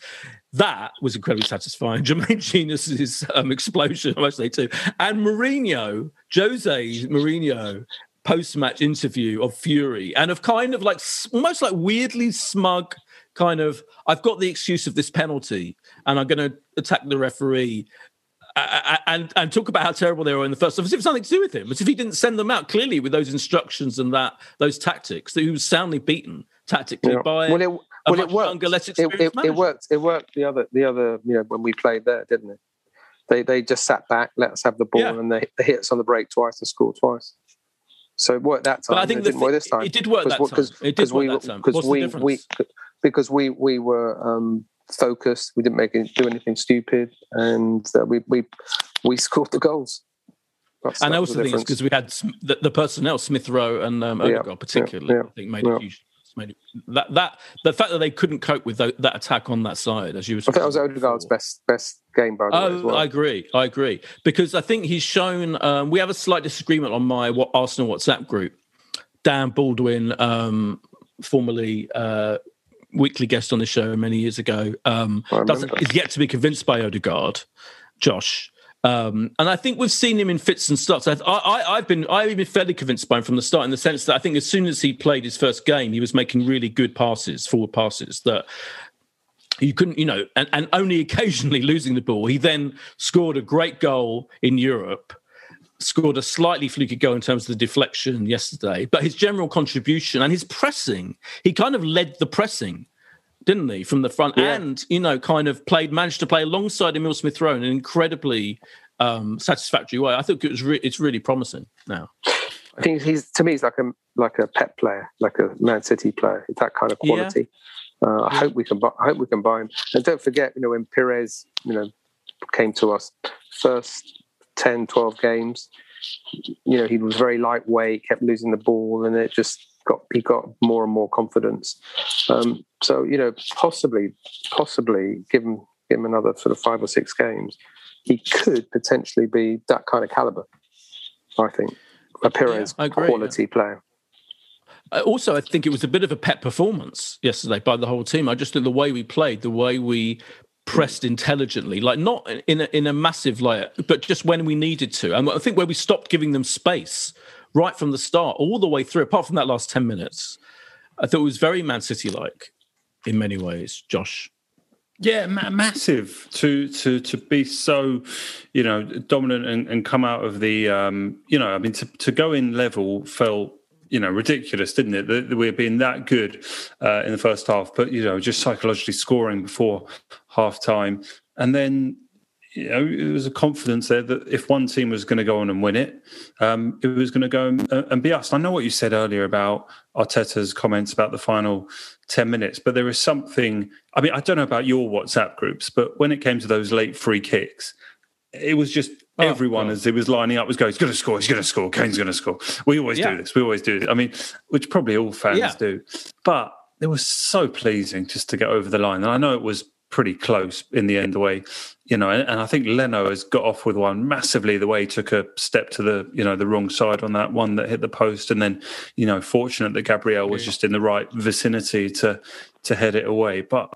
That was incredibly satisfying. Jermaine Jenas's um, explosion, I must say too, and Mourinho, Jose Mourinho, post-match interview of Fury and of kind of like almost like weirdly smug kind of I've got the excuse of this penalty and I'm going to attack the referee and and talk about how terrible they were in the first half as if it's nothing to do with him as if he didn't send them out clearly with those instructions and that those tactics that he was soundly beaten tactically Yeah. by well, it, a well, it worked. younger, less It, experienced it, it worked. It worked. The other, the other, you know, when we played there, didn't it? They they just sat back, let us have the ball, Yeah. and they, they hit us on the break twice and scored twice. So it worked that time. But I think it didn't work this time. it did work that time. Because It did work we that time. because What's the we, difference? we because we we were um, focused. We didn't make any, do anything stupid, and uh, we we we scored the goals. That's, and I also think it's because we had the, the personnel, Smith Rowe and um, Yeah, particularly, yeah, I think made a huge. Made that that the fact that they couldn't cope with tho- that attack on that side, as you were. I think that was Odegaard's before. best best game by the way as Oh, well. I agree. I agree because I think he's shown. Um, we have a slight disagreement on my what Arsenal WhatsApp group. Dan Baldwin, um, formerly uh, weekly guest on the show many years ago, um, doesn't is yet to be convinced by Odegaard, Josh. Um, and I think we've seen him in fits and starts. I, I, I've been I've been fairly convinced by him from the start, in the sense that I think as soon as he played his first game, he was making really good passes, forward passes that you couldn't, you know, and, and only occasionally losing the ball. He then scored a great goal in Europe, scored a slightly fluky goal in terms of the deflection yesterday, but his general contribution and his pressing, he kind of led the pressing, didn't he, from the front, Yeah. and you know, kind of played, managed to play alongside Emil Smith Rowe in an incredibly um, satisfactory way. I think it was re- it's really promising now. I think he's to me he's like a like a Pep player, like a Man City player. It's that kind of Yeah. quality. Uh, I hope we can. Buy, I hope we can buy him. And don't forget, you know, when Perez, you know, came to us first 10, 12 games, you know, he was very lightweight, kept losing the ball, and it just got he got more and more confidence. Um, so you know, possibly, possibly give him give him another sort of five or six games, he could potentially be that kind of caliber. I think a I agree, quality player. Uh, Also, I think it was a bit of a Pep performance yesterday by the whole team. I just think the way we played, the way we pressed intelligently, like not in a, in a massive like, but just when we needed to. And I think where we stopped giving them space right from the start, all the way through, apart from that last ten minutes, I thought it was very Man City like in many ways. Josh, Yeah, ma- massive to to to be so, you know, dominant and, and come out of the, um, you know, I mean, to, to go in level felt, you know, ridiculous, didn't it? That that we're being that good uh, in the first half, but you know, just psychologically scoring before half time, and then, you know, it was a confidence there that if one team was going to go on and win it, um, it was going to go and, and, be us. I know what you said earlier about Arteta's comments about the final 10 minutes, but there is something. I mean, I don't know about your WhatsApp groups, but when it came to those late free kicks, it was just oh, everyone as it was lining up was going, he's going to score, he's going to score, Kane's going to score. We always yeah. do this, we always do this. I mean, which probably all fans yeah. do. But it was so pleasing just to get over the line. And I know it was pretty close in the end the way you know and, and, i think leno has got off with one massively the way he took a step to the you know the wrong side on that one that hit the post. And then you know fortunate that gabriel was just in the right vicinity to to head it away. But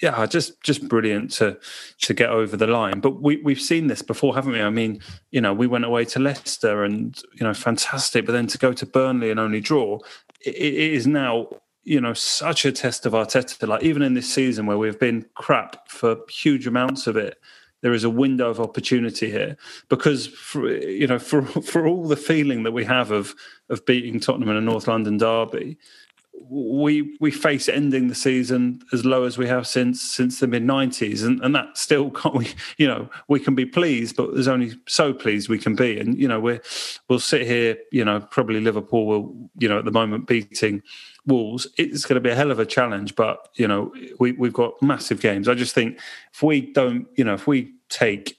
yeah just just brilliant to to get over the line. But we we've seen this before haven't we? I mean you know we went away to leicester and you know fantastic. But then to go to burnley and only draw it, it is now you know, such a test of Arteta. Like even in this season where we've been crap for huge amounts of it, there is a window of opportunity here because, for, you know, for for all the feeling that we have of of beating Tottenham in a North London derby, we we face ending the season as low as we have since since the mid nineties, and and that still can't we you know we can be pleased, but there's only so pleased we can be, and you know we we'll sit here, you know, probably Liverpool will you know at the moment beating Wolves, it's going to be a hell of a challenge. But you know, we we've got massive games. I just think if we don't, you know, if we take,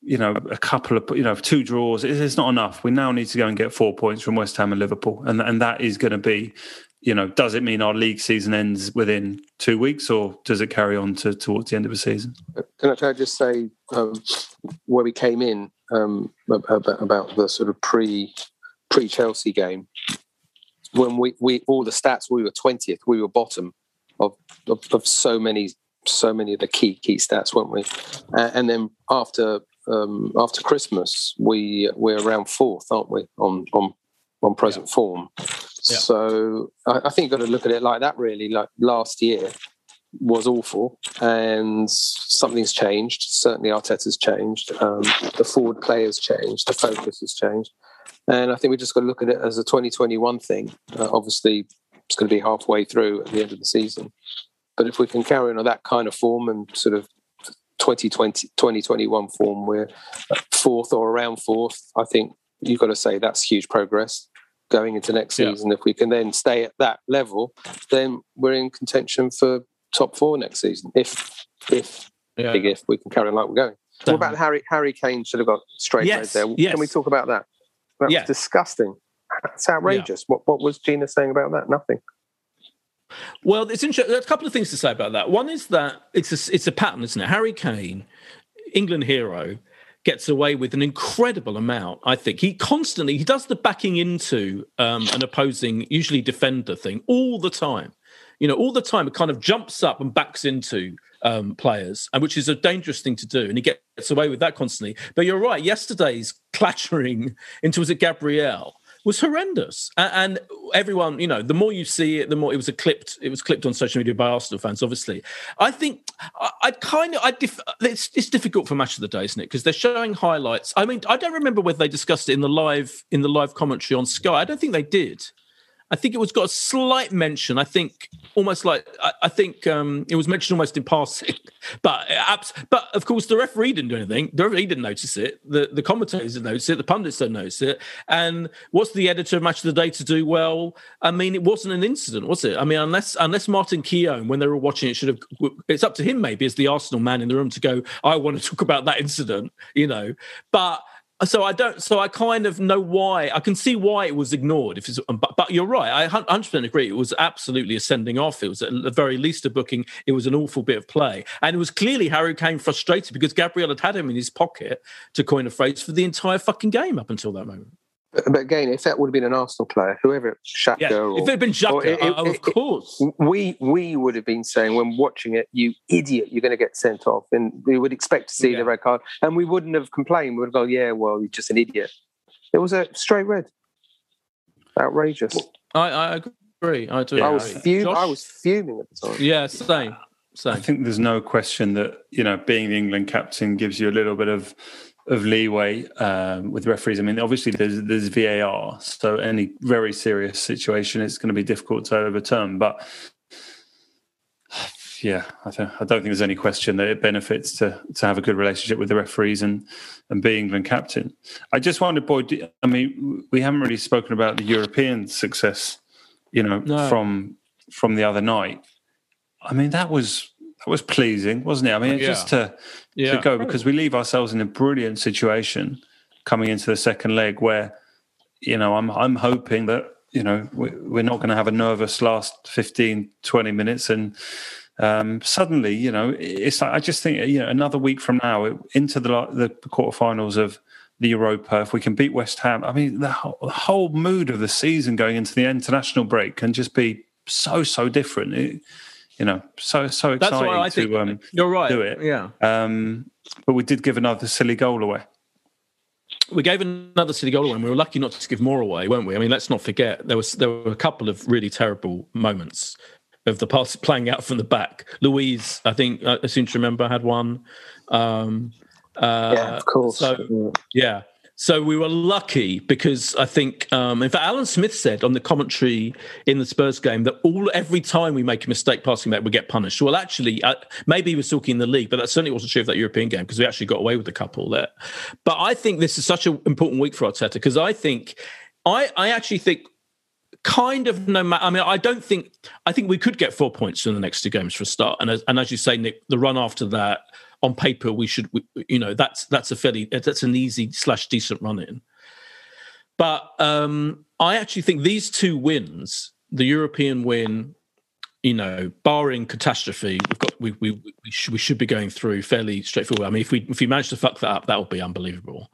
you know, a couple of, you know, two draws, it's not enough. We now need to go and get four points from West Ham and Liverpool, and and that is going to be, you know, does it mean our league season ends within two weeks, or does it carry on to towards the end of the season? Can I, can I just say um, where we came in um, about, about the sort of pre pre Chelsea game? when we, we all the stats we were 20th we were bottom of, of, of so many so many of the key key stats weren't we uh, and then after um, after christmas we we're around fourth aren't we on on on present yeah. form yeah. so I, I, think you've got to look at it like that really like last year was awful and something's changed certainly arteta's changed um, the forward play has changed the focus has changed and I think we just got to look at it as a 2021 thing. Uh, obviously, it's going to be halfway through at the end of the season. But if we can carry on that kind of form and sort of 2020, 2021 form, we're fourth or around fourth, I think you've got to say that's huge progress going into next season. If we can then stay at that level, then we're in contention for top four next season. If, if, yeah. big if we can carry on like we're going. What about Harry? Harry Kane should have got straight yes. there. Yes. Can we talk about that? That's yeah. disgusting. That's outrageous. Yeah. What what was Gina saying about that? Nothing. Well, it's interesting. There's a couple of things to say about that. One is that it's a, it's a pattern, isn't it? Harry Kane, England hero, gets away with an incredible amount. I think he constantly he does the backing into um, an opposing, usually defender thing all the time. You know, all the time it kind of jumps up and backs into um, players, and which is a dangerous thing to do. And he gets away with that constantly. But you're right. Yesterday's clattering into was it Gabriel was horrendous, and, everyone, you know, the more you see it, the more it was a clipped. It was clipped on social media by Arsenal fans. Obviously, I think I, I kind of I it's, it's difficult for match of the day, isn't it? Because they're showing highlights. I mean, I don't remember whether they discussed it in the live in the live commentary on Sky. I don't think they did. I think it was got a slight mention. I think almost like I, I think um, it was mentioned almost in passing, but but of course the referee didn't do anything. The referee didn't notice it. The the commentators didn't notice it. The pundits don't notice it. And what's the editor of Match of the Day to do? Well, I mean, it wasn't an incident, was it? I mean, unless unless Martin Keown, when they were watching it, should have. It's up to him maybe as the Arsenal man in the room to go. I want to talk about that incident, you know, but so I don't. So I kind of know why. I can see why it was ignored. If it's, but, but you're right. I 100 percent agree. It was absolutely a sending off. It was at the very least a booking. It was an awful bit of play, and it was clearly Harry Kane frustrated because Gabriel had had him in his pocket, to coin a phrase, for the entire fucking game up until that moment. But again, if that would have been an Arsenal player, whoever Xhaka, yeah. or, if it had been Xhaka, it, it, uh, of course, we we would have been saying when watching it, "You idiot, you're going to get sent off," and we would expect to see yeah. the red card, and we wouldn't have complained. We would go, "Yeah, well, you're just an idiot." It was a straight red. Outrageous. I, I agree. I do. I was fuming. I was fuming at the time. Yeah, same. Same. I think there's no question that you know being the England captain gives you a little bit of of leeway um, with referees. I mean, obviously there's there's VAR, so any very serious situation it's going to be difficult to overturn. But yeah, I don't, I don't think there's any question that it benefits to to have a good relationship with the referees and and be England captain. I just wondered, boy. I mean, we haven't really spoken about the European success, you know, no. from from the other night. I mean, that was that was pleasing, wasn't it? I mean, yeah. just to yeah. to go because we leave ourselves in a brilliant situation coming into the second leg where, you know, I'm I'm hoping that you know we're not going to have a nervous last 15 20 minutes and um, suddenly you know it's like i just think you know another week from now into the the quarterfinals of the europa if we can beat west ham i mean the whole, the whole mood of the season going into the international break can just be so so different it, you know so so exciting That's why I think, to um, you're right. do it. Yeah. Um, but we did give another silly goal away. We gave another city goal away and we were lucky not to give more away weren't we? I mean let's not forget there was there were a couple of really terrible moments of the pass playing out from the back. Luiz i think i seem to remember had one. Um uh, yeah of course. so yeah so we were lucky because I think, um, in fact, Alan Smith said on the commentary in the Spurs game that all every time we make a mistake passing back, we get punished. Well, actually, uh, maybe he was talking in the league, but that certainly wasn't true of that European game because we actually got away with a couple there. But I think this is such an important week for Arteta because I think, I, I actually think kind of no matter. I mean, I don't think I think we could get four points in the next two games for a start, and as, and as you say, Nick, the run after that on paper we should you know that's that's a fairly that's an easy slash decent run in. But um i actually think these two wins the european win you know barring catastrophe we've got we we we should, we should be going through fairly straightforward i mean if we if we manage to fuck that up that would be unbelievable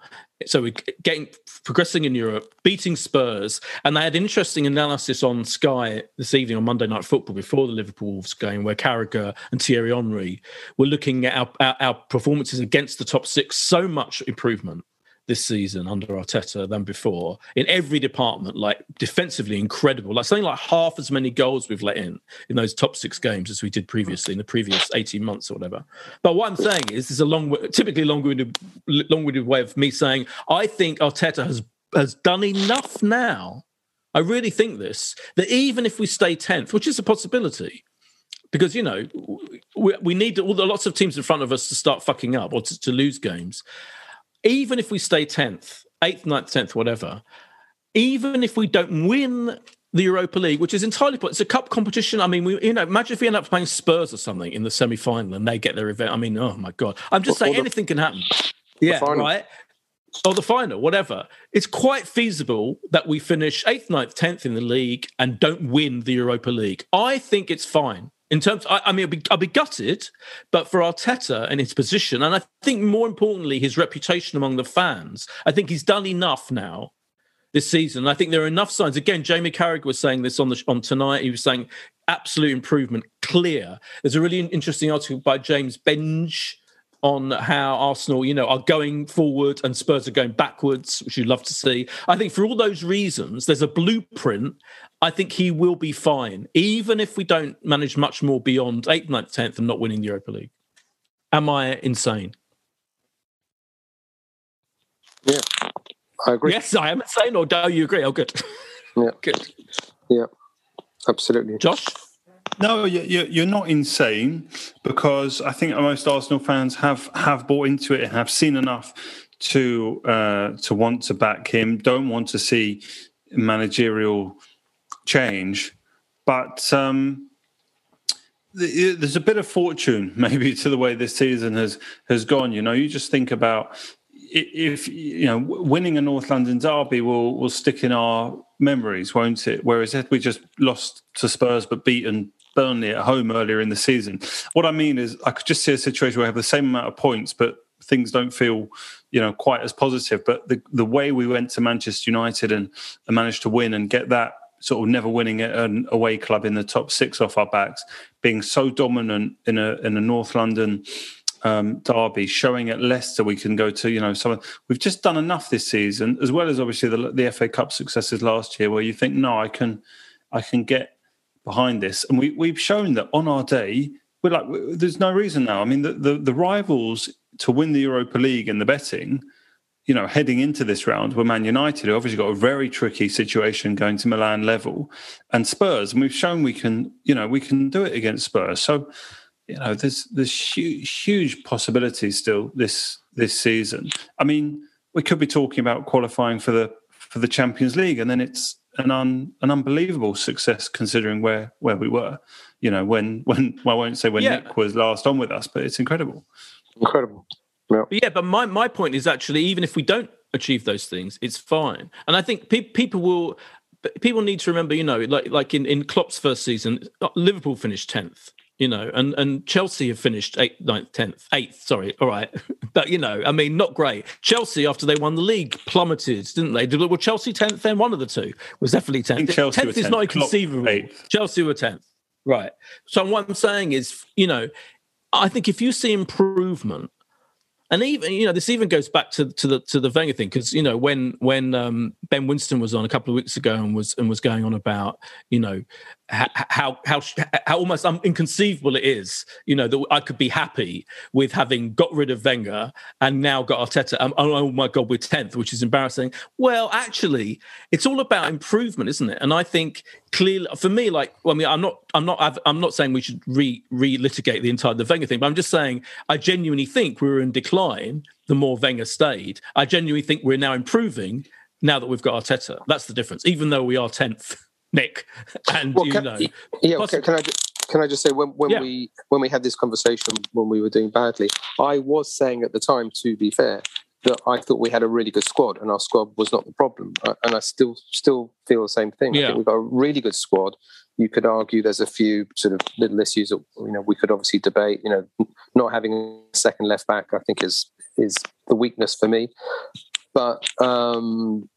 so we're getting progressing in Europe, beating Spurs, and they had interesting analysis on Sky this evening on Monday Night Football before the Liverpool Wolves game, where Carragher and Thierry Henry were looking at our, our, our performances against the top six. So much improvement this season under Arteta than before in every department. Like defensively, incredible. Like something like half as many goals we've let in in those top six games as we did previously in the previous eighteen months or whatever. But what I'm saying is, there's a long, typically long-winded, long-winded way of me saying I think Arteta has has done enough now. I really think this that even if we stay tenth, which is a possibility, because you know we, we need all the lots of teams in front of us to start fucking up or to, to lose games even if we stay 10th, 8th, 9th, 10th, whatever, even if we don't win the Europa League, which is entirely it's a cup competition. I mean, we you know, imagine if we end up playing Spurs or something in the semi final and they get their event. I mean, oh my god, I'm just or, saying or the, anything can happen. Yeah, right. Or the final, whatever. It's quite feasible that we finish eighth, 9th, tenth in the league and don't win the Europa League. I think it's fine in terms, I, I mean, I'll be, I'll be gutted, but for Arteta and his position, and I think more importantly, his reputation among the fans, I think he's done enough now this season. I think there are enough signs. Again, Jamie Carragher was saying this on the on tonight. He was saying absolute improvement, clear. There's a really interesting article by James Benge on how Arsenal, you know, are going forward and Spurs are going backwards, which you'd love to see. I think for all those reasons, there's a blueprint. I think he will be fine, even if we don't manage much more beyond 8th, 9th, 10th and not winning the Europa League. Am I insane? Yeah, I agree. Yes, I am insane, or do you agree? Oh, good. Yeah. good. Yeah, absolutely. Josh? No, you're not insane because I think most Arsenal fans have have bought into it and have seen enough to uh, to want to back him. Don't want to see managerial change, but um, there's a bit of fortune maybe to the way this season has has gone. You know, you just think about if you know winning a North London derby will will stick in our memories, won't it? Whereas if we just lost to Spurs but beaten Burnley at home earlier in the season. What I mean is, I could just see a situation where we have the same amount of points, but things don't feel, you know, quite as positive. But the the way we went to Manchester United and, and managed to win and get that sort of never winning an away club in the top six off our backs, being so dominant in a in a North London um, derby, showing at Leicester we can go to, you know, some. We've just done enough this season, as well as obviously the, the FA Cup successes last year, where you think, no, I can, I can get behind this, and we we've shown that on our day we're like there's no reason now. I mean, the, the, the rivals to win the Europa League in the betting, you know, heading into this round were Man United, who obviously got a very tricky situation going to Milan level, and Spurs, and we've shown we can, you know, we can do it against Spurs. So you know, there's there's huge, huge possibilities still this this season. I mean, we could be talking about qualifying for the for the Champions League, and then it's an un, an unbelievable success considering where where we were. You know, when when well, I won't say when Yeah. Nick was last on with us, but it's incredible. Incredible. Yeah. But yeah, but my, my point is actually, even if we don't achieve those things, it's fine. And I think pe- people will people need to remember, you know, like like in in Klopp's first season, uh, Liverpool finished tenth. You know, and and Chelsea have finished eighth, ninth, tenth, eighth. Sorry, all right, but you know, I mean, not great. Chelsea after they won the league plummeted, didn't they? Did, were Chelsea tenth? Then one of the two was definitely tenth. Tenth is 10th, not inconceivable. eighth. Chelsea were tenth, right? So what I'm saying is, you know, I think if you see improvement, and even you know this even goes back to to the to the Wenger thing because you know when when um, Ben Winston was on a couple of weeks ago and was and was going on about you know how how how, almost inconceivable it is you know that I could be happy with having got rid of Wenger and now got Arteta um, oh, my god we're tenth which is embarrassing. Well actually it's all about improvement isn't it? And I think clearly for me like I mean I'm not I'm not I'm not saying we should re re litigate the entire the Wenger thing but I'm just saying I genuinely think we were in decline the more Wenger stayed. I genuinely think we're now improving now that we've got Arteta. That's the difference even though we are tenth Nick and Well, you can, know yeah. Can, I just, can I just say when when Yeah. we when we had this conversation when we were doing badly, I was saying at the time, to be fair, that I thought we had a really good squad and our squad was not the problem, and I still still feel the same thing. I think we've got a really good squad. You could argue there's a few sort of little issues that you know we could obviously debate. You know, not having a second left back, I think is is the weakness for me. But um,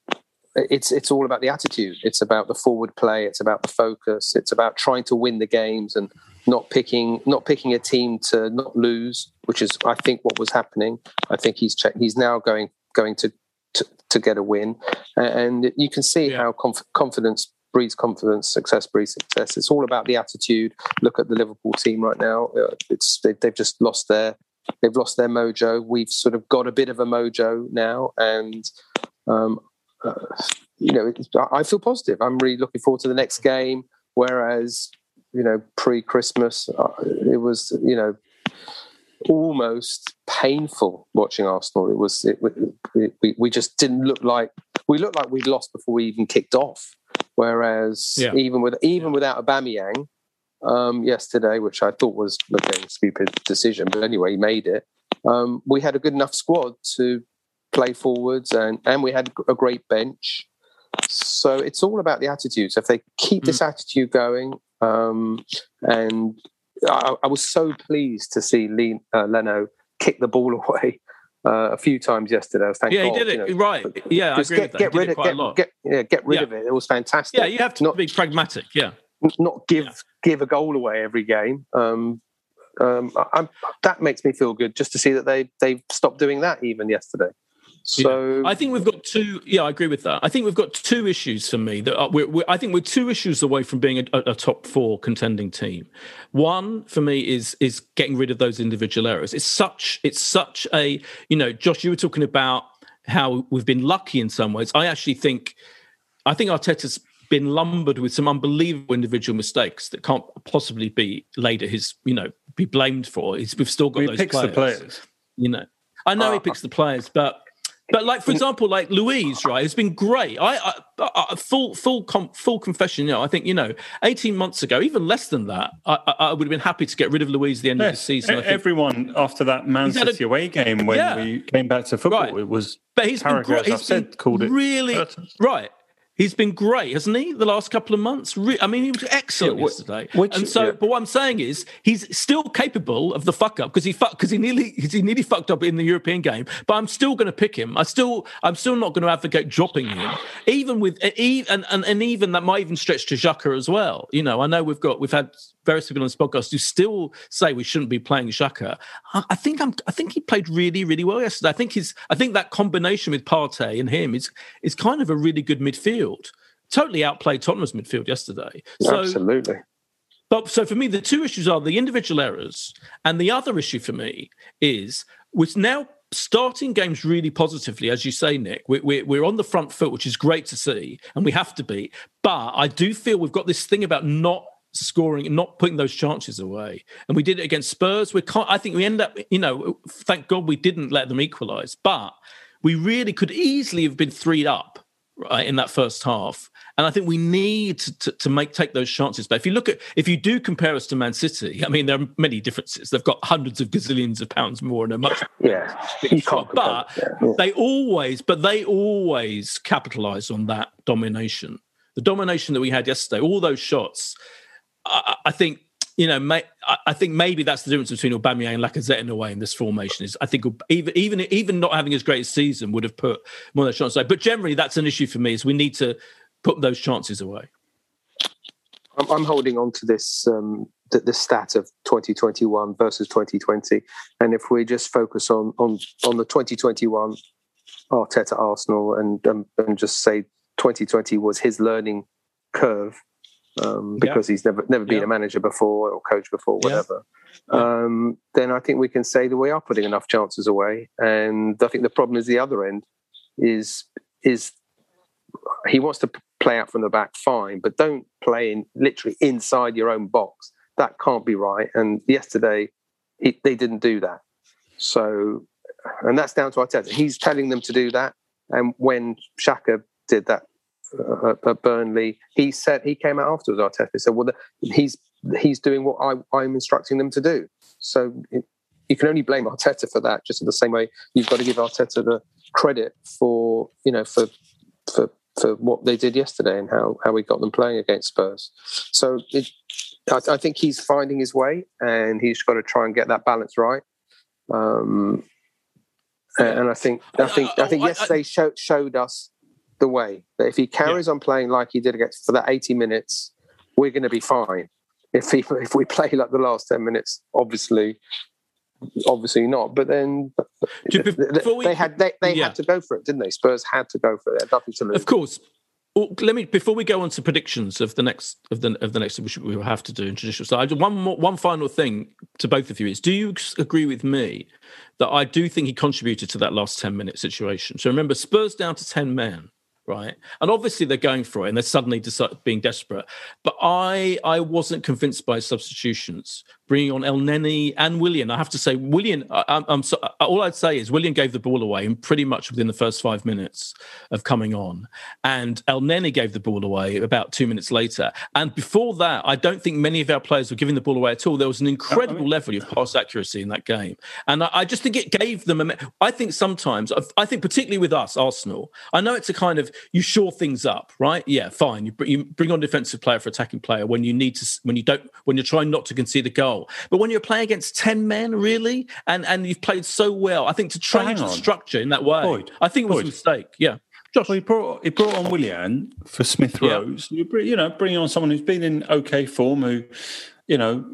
it's it's all about the attitude. It's about the forward play. It's about the focus. It's about trying to win the games and not picking not picking a team to not lose, which is I think what was happening. I think he's check, he's now going going to, to to get a win, and you can see Yeah. how conf- confidence breeds confidence, success breeds success. It's all about the attitude. Look at the Liverpool team right now. Uh, It's they, they've just lost their they've lost their mojo. We've sort of got a bit of a mojo now, and um, uh, you know, it's- I feel positive. I'm really looking forward to the next game. Whereas, you know, pre-Christmas, uh, it was, you know, almost painful watching Arsenal. It was, it, it, we, we just didn't look like we looked like we'd lost before we even kicked off. Whereas, Yeah. even with even without Aubameyang um, yesterday, which I thought was again a stupid decision, but anyway, he made it. Um, we had a good enough squad to play forwards, and and we had a great bench. So it's all about the attitude. So if they keep this attitude going, um, and I, I was so pleased to see Lee, uh, Leno kick the ball away uh, a few times yesterday. Thank yeah, he God, did you it know. right. Yeah, I agree get, with that. get rid of quite get, get yeah get rid Yeah. of it. It was fantastic. yeah, you have to Not- be pragmatic. Yeah, not give Yeah. give a goal away every game. Um, um, I, I'm, that makes me feel good just to see that they they stopped doing that even yesterday. So I think we've got two. Yeah, I agree with that. I think we've got two issues for me. That are, we're, we're, I think we're two issues away from being a, a, top four contending team. One for me is is getting rid of those individual errors. It's such it's such a you know, Josh, you were talking about how we've been lucky in some ways. I actually think I think Arteta's been lumbered with some unbelievable individual mistakes that can't possibly be laid at his you know be blamed for. He's, we've still got He those picks the players. you know i know he Uh, picks the players but but like for example like Luiz right It's been great i, I, I full full com, full confession you know i think you know 18 months ago even less than that i, I, would have been happy to get rid of Luiz at the end of the season I think. everyone after that Man had a- City away game when Yeah. we came back to football, Right. it was but he's been great I've said, been called it really curtains. right He's been great, hasn't he? The last couple of months. I mean, he was excellent Yeah, yesterday. which- and so, yeah. but what I'm saying is, he's still capable of the fuck up because he fuck because he nearly he nearly fucked up in the European game. But I'm still going to pick him. I still I'm still not going to advocate dropping him, even with and, and and even that might even stretch to Xhaka as well. You know, I know we've got we've had various people on this podcast who still say we shouldn't be playing Xhaka. I, I think I'm I think he played really really well yesterday. I think his I think that combination with Partey and him is is kind of a really good midfield. Totally outplayed Tottenham's midfield yesterday. So Absolutely. but so for me, the two issues are the individual errors, and the other issue for me is we're now starting games really positively, as you say, Nick. We're, we're, we're on the front foot, which is great to see, and we have to be. But I do feel we've got this thing about not scoring and not putting those chances away. And we did it against Spurs. We can't, I think we end up, you know, thank God we didn't let them equalise, but we really could easily have been three up right in that first half. And I think we need to, to, make take those chances. But if you look at if you do compare us to Man City, I mean there are many differences. They've got hundreds of gazillions of pounds more and a much yeah. Can't but yeah. they always but they always capitalise on that domination. The domination that we had yesterday, all those shots. I, I think you know, may, I think maybe that's the difference between Aubameyang and Lacazette in a way in this formation. Is I think even even even not having as great season would have put more of those chances. But generally, that's an issue for me. Is we need to put those chances away. I'm, I'm holding on to this um, the, the, stat of 2021 versus 2020, and if we just focus on on on the 2021 Arteta Arsenal and um, and just say 2020 was his learning curve um, because yeah. he's never never been yeah. a manager before or coach before, whatever. Yeah. Um, then I think we can say that we are putting enough chances away. And I think the problem is the other end is is he wants to play out from the back, fine, but don't play in literally inside your own box. That can't be right. And yesterday, he, they didn't do that. So, and that's down to Arteta. He's telling them to do that. And when Xhaka did that uh, at Burnley, he said he came out afterwards. Arteta said, "Well, the, he's he's doing what I, am instructing them to do." So it, you can only blame Arteta for that. Just in the same way, you've got to give Arteta the credit for you know for for for what they did yesterday and how how we got them playing against Spurs. So it, I, I, think he's finding his way, and he's got to try and get that balance right. Um, and I think I think I think yesterday showed showed us the way that if he carries yeah. on playing like he did against for that 80 minutes, we're going to be fine. If he, if we play like the last 10 minutes, obviously, obviously not. But then we, they had they, they yeah. had to go for it, didn't they? Spurs had to go for it. nothing to lose. Of course. Well, let me before we go on to predictions of the next of the of the next which we will have to do in traditional style. One more, one final thing to both of you is: Do you agree with me that I do think he contributed to that last ten minute situation? So remember, Spurs down to ten men right? And obviously they're going for it and they're suddenly being desperate. But I I wasn't convinced by substitutions bringing on Elneny and Willian. I have to say, Willian, I, am so, uh, all I'd say is Willian gave the ball away and pretty much within the first five minutes of coming on, and Elneny gave the ball away about two minutes later. And before that, I don't think many of our players were giving the ball away at all. There was an incredible level of pass accuracy in that game, and I, I just think it gave them. A, I think sometimes, I think particularly with us, Arsenal. I know it's a kind of you shore things up, right? Yeah, fine. You, you bring on defensive player for attacking player when you need to, when you don't, when you're trying not to concede a goal. But when you're playing against 10 men, really, and, and you've played so well, I think to change the structure in that way, Boyd, I think it was Boyd. a mistake. Yeah. Josh. Well, he brought he brought on Willian for Smith Rowe. Yeah. You, know, bringing on someone who's been in okay form, who you know,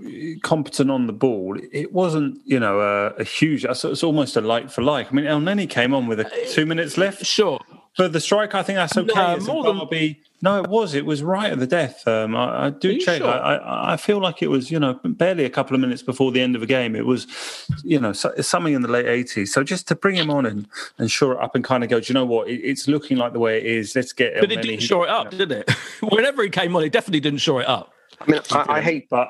competent on the ball. It wasn't, you know, a, a huge. It's almost a like for like. I mean, Elneny came on with a, uh, two minutes left. Sure, for the strike, I think that's okay. No, more than be. No, it was. It was right at the death. Um, I, I, do check. Sure? I, I, feel like it was, you know, barely a couple of minutes before the end of the game. It was, you know, something in the late eighties. So just to bring him on and, and shore it up and kind of go, do you know what? It, it's looking like the way it is. Let's get. It. But it didn't shore it up, you know. did it? Whenever he came on, it definitely didn't shore it up. I mean, I, I, hate, but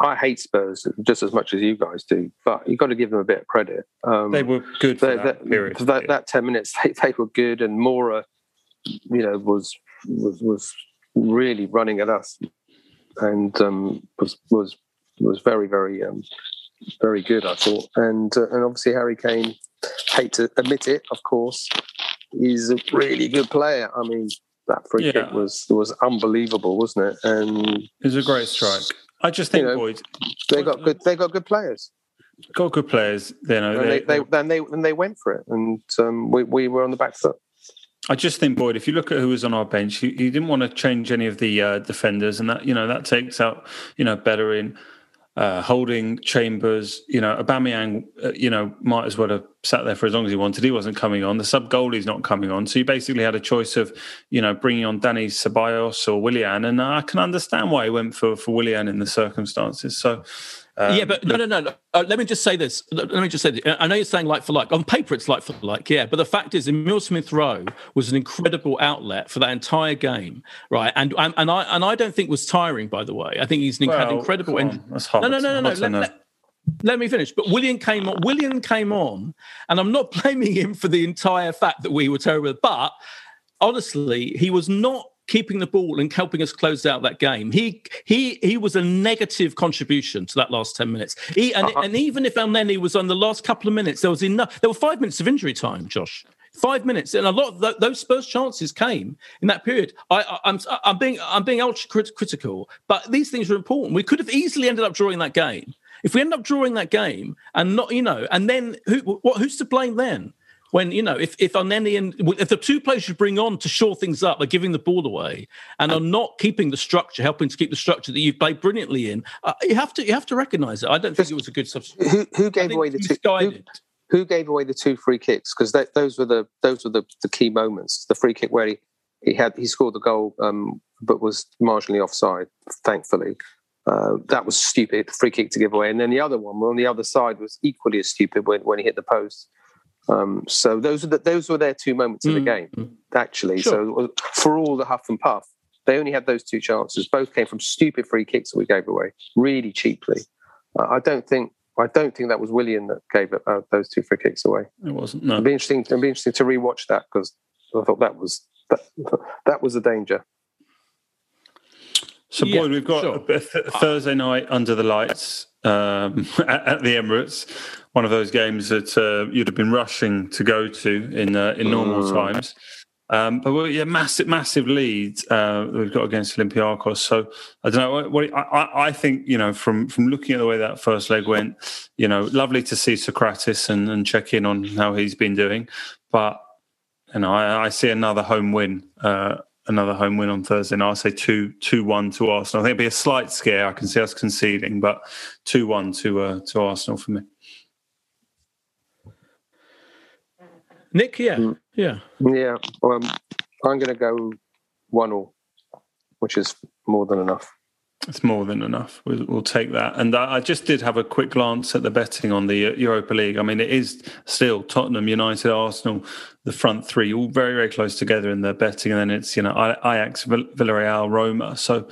I, hate Spurs just as much as you guys do. But you've got to give them a bit of credit. Um, they were good for they, that, that period. That, that, ten minutes, they, they, were good, and Moura, you know, was was was really running at us, and um, was was was very very um, very good. I thought, and uh, and obviously Harry Kane, hate to admit it, of course, is a really good player. I mean, that free yeah. kick was was unbelievable, wasn't it? And it was a great strike. I just think, you know, boys, they got good. They got good players. Got good players. You know, and they, they, they, then they then they went for it, and um, we we were on the back foot. I just think, Boyd, if you look at who was on our bench, he, he didn't want to change any of the uh, defenders, and that you know that takes out you know Bellerin uh, holding Chambers, you know, Aubameyang, uh, you know, might as well have sat there for as long as he wanted. He wasn't coming on. The sub goalie's not coming on. So you basically had a choice of, you know, bringing on Dani Ceballos or Willian. And I can understand why he went for, for Willian in the circumstances. So, Um, yeah, but no, no, no. no. Uh, let me just say this. Let me just say this. I know you're saying like for like. On paper, it's like for like, yeah. But the fact is, Emil Smith Rowe was an incredible outlet for that entire game, right? And and, and I and I don't think was tiring. By the way, I think he's an well, incredible. end- that's no, no, no, no, no. Let, let- let me finish. But Willian came on. Willian came on, and I'm not blaming him for the entire fact that we were terrible. But honestly, he was not keeping the ball and helping us close out that game. He he he was a negative contribution to that last ten minutes. He and, uh-huh. and even if Elneny was on the last couple of minutes, there was enough. There were five minutes of injury time, Josh. Five minutes, and a lot of th- those Spurs chances came in that period. I, I, I'm I'm being I'm being ultra crit- critical, but these things are important. We could have easily ended up drawing that game. If we end up drawing that game and not, you know, and then who what who's to blame then? When you know, if if Elneny and if the two players you bring on to shore things up are giving the ball away and are not keeping the structure, helping to keep the structure that you've played brilliantly in, uh, you have to you have to recognise it. I don't think it was a good substitute. Who, who gave away the two? Who, who gave away the two free kicks? Because those were the those were the, the key moments. The free kick where he, he had he scored the goal, um, but was marginally offside. Thankfully, uh, that was stupid free kick to give away. And then the other one on the other side was equally as stupid when, when he hit the post. Um, so those are the, those were their two moments in the Mm. game, actually. Sure. So for all the huff and puff, they only had those two chances. Both came from stupid free kicks that we gave away really cheaply. Uh, I don't think I don't think that was Willian that gave uh, those two free kicks away. It wasn't. No. It'd be interesting. It'd be interesting to rewatch that because I thought that was that, that was a danger. So, Yeah, boy, we've got sure. a th- Thursday night under the lights um, at, at the Emirates. One of those games that uh, you'd have been rushing to go to in uh, in normal Mm. times. Um, but we're, yeah, massive, massive lead uh, we've got against Olympiacos. So I don't know. What, what I, I- I think you know from from looking at the way that first leg went, you know, lovely to see Sokratis and, and check in on how he's been doing. But you know, I, I see another home win. Uh, another home win on Thursday. And I'll say 2 2 1 to Arsenal. I think it'd be a slight scare. I can see us conceding, but 2 1 to uh, to Arsenal for me. Nick, yeah, Mm. yeah. Yeah, um, I'm going to go one all, which is more than enough. It's more than enough. We'll, we'll take that. And I, I just did have a quick glance at the betting on the uh, Europa League. I mean, it is still Tottenham, United, Arsenal, the front three, all very, very close together in their betting. And then it's, you know, I- Ajax, Vill- Villarreal, Roma. So,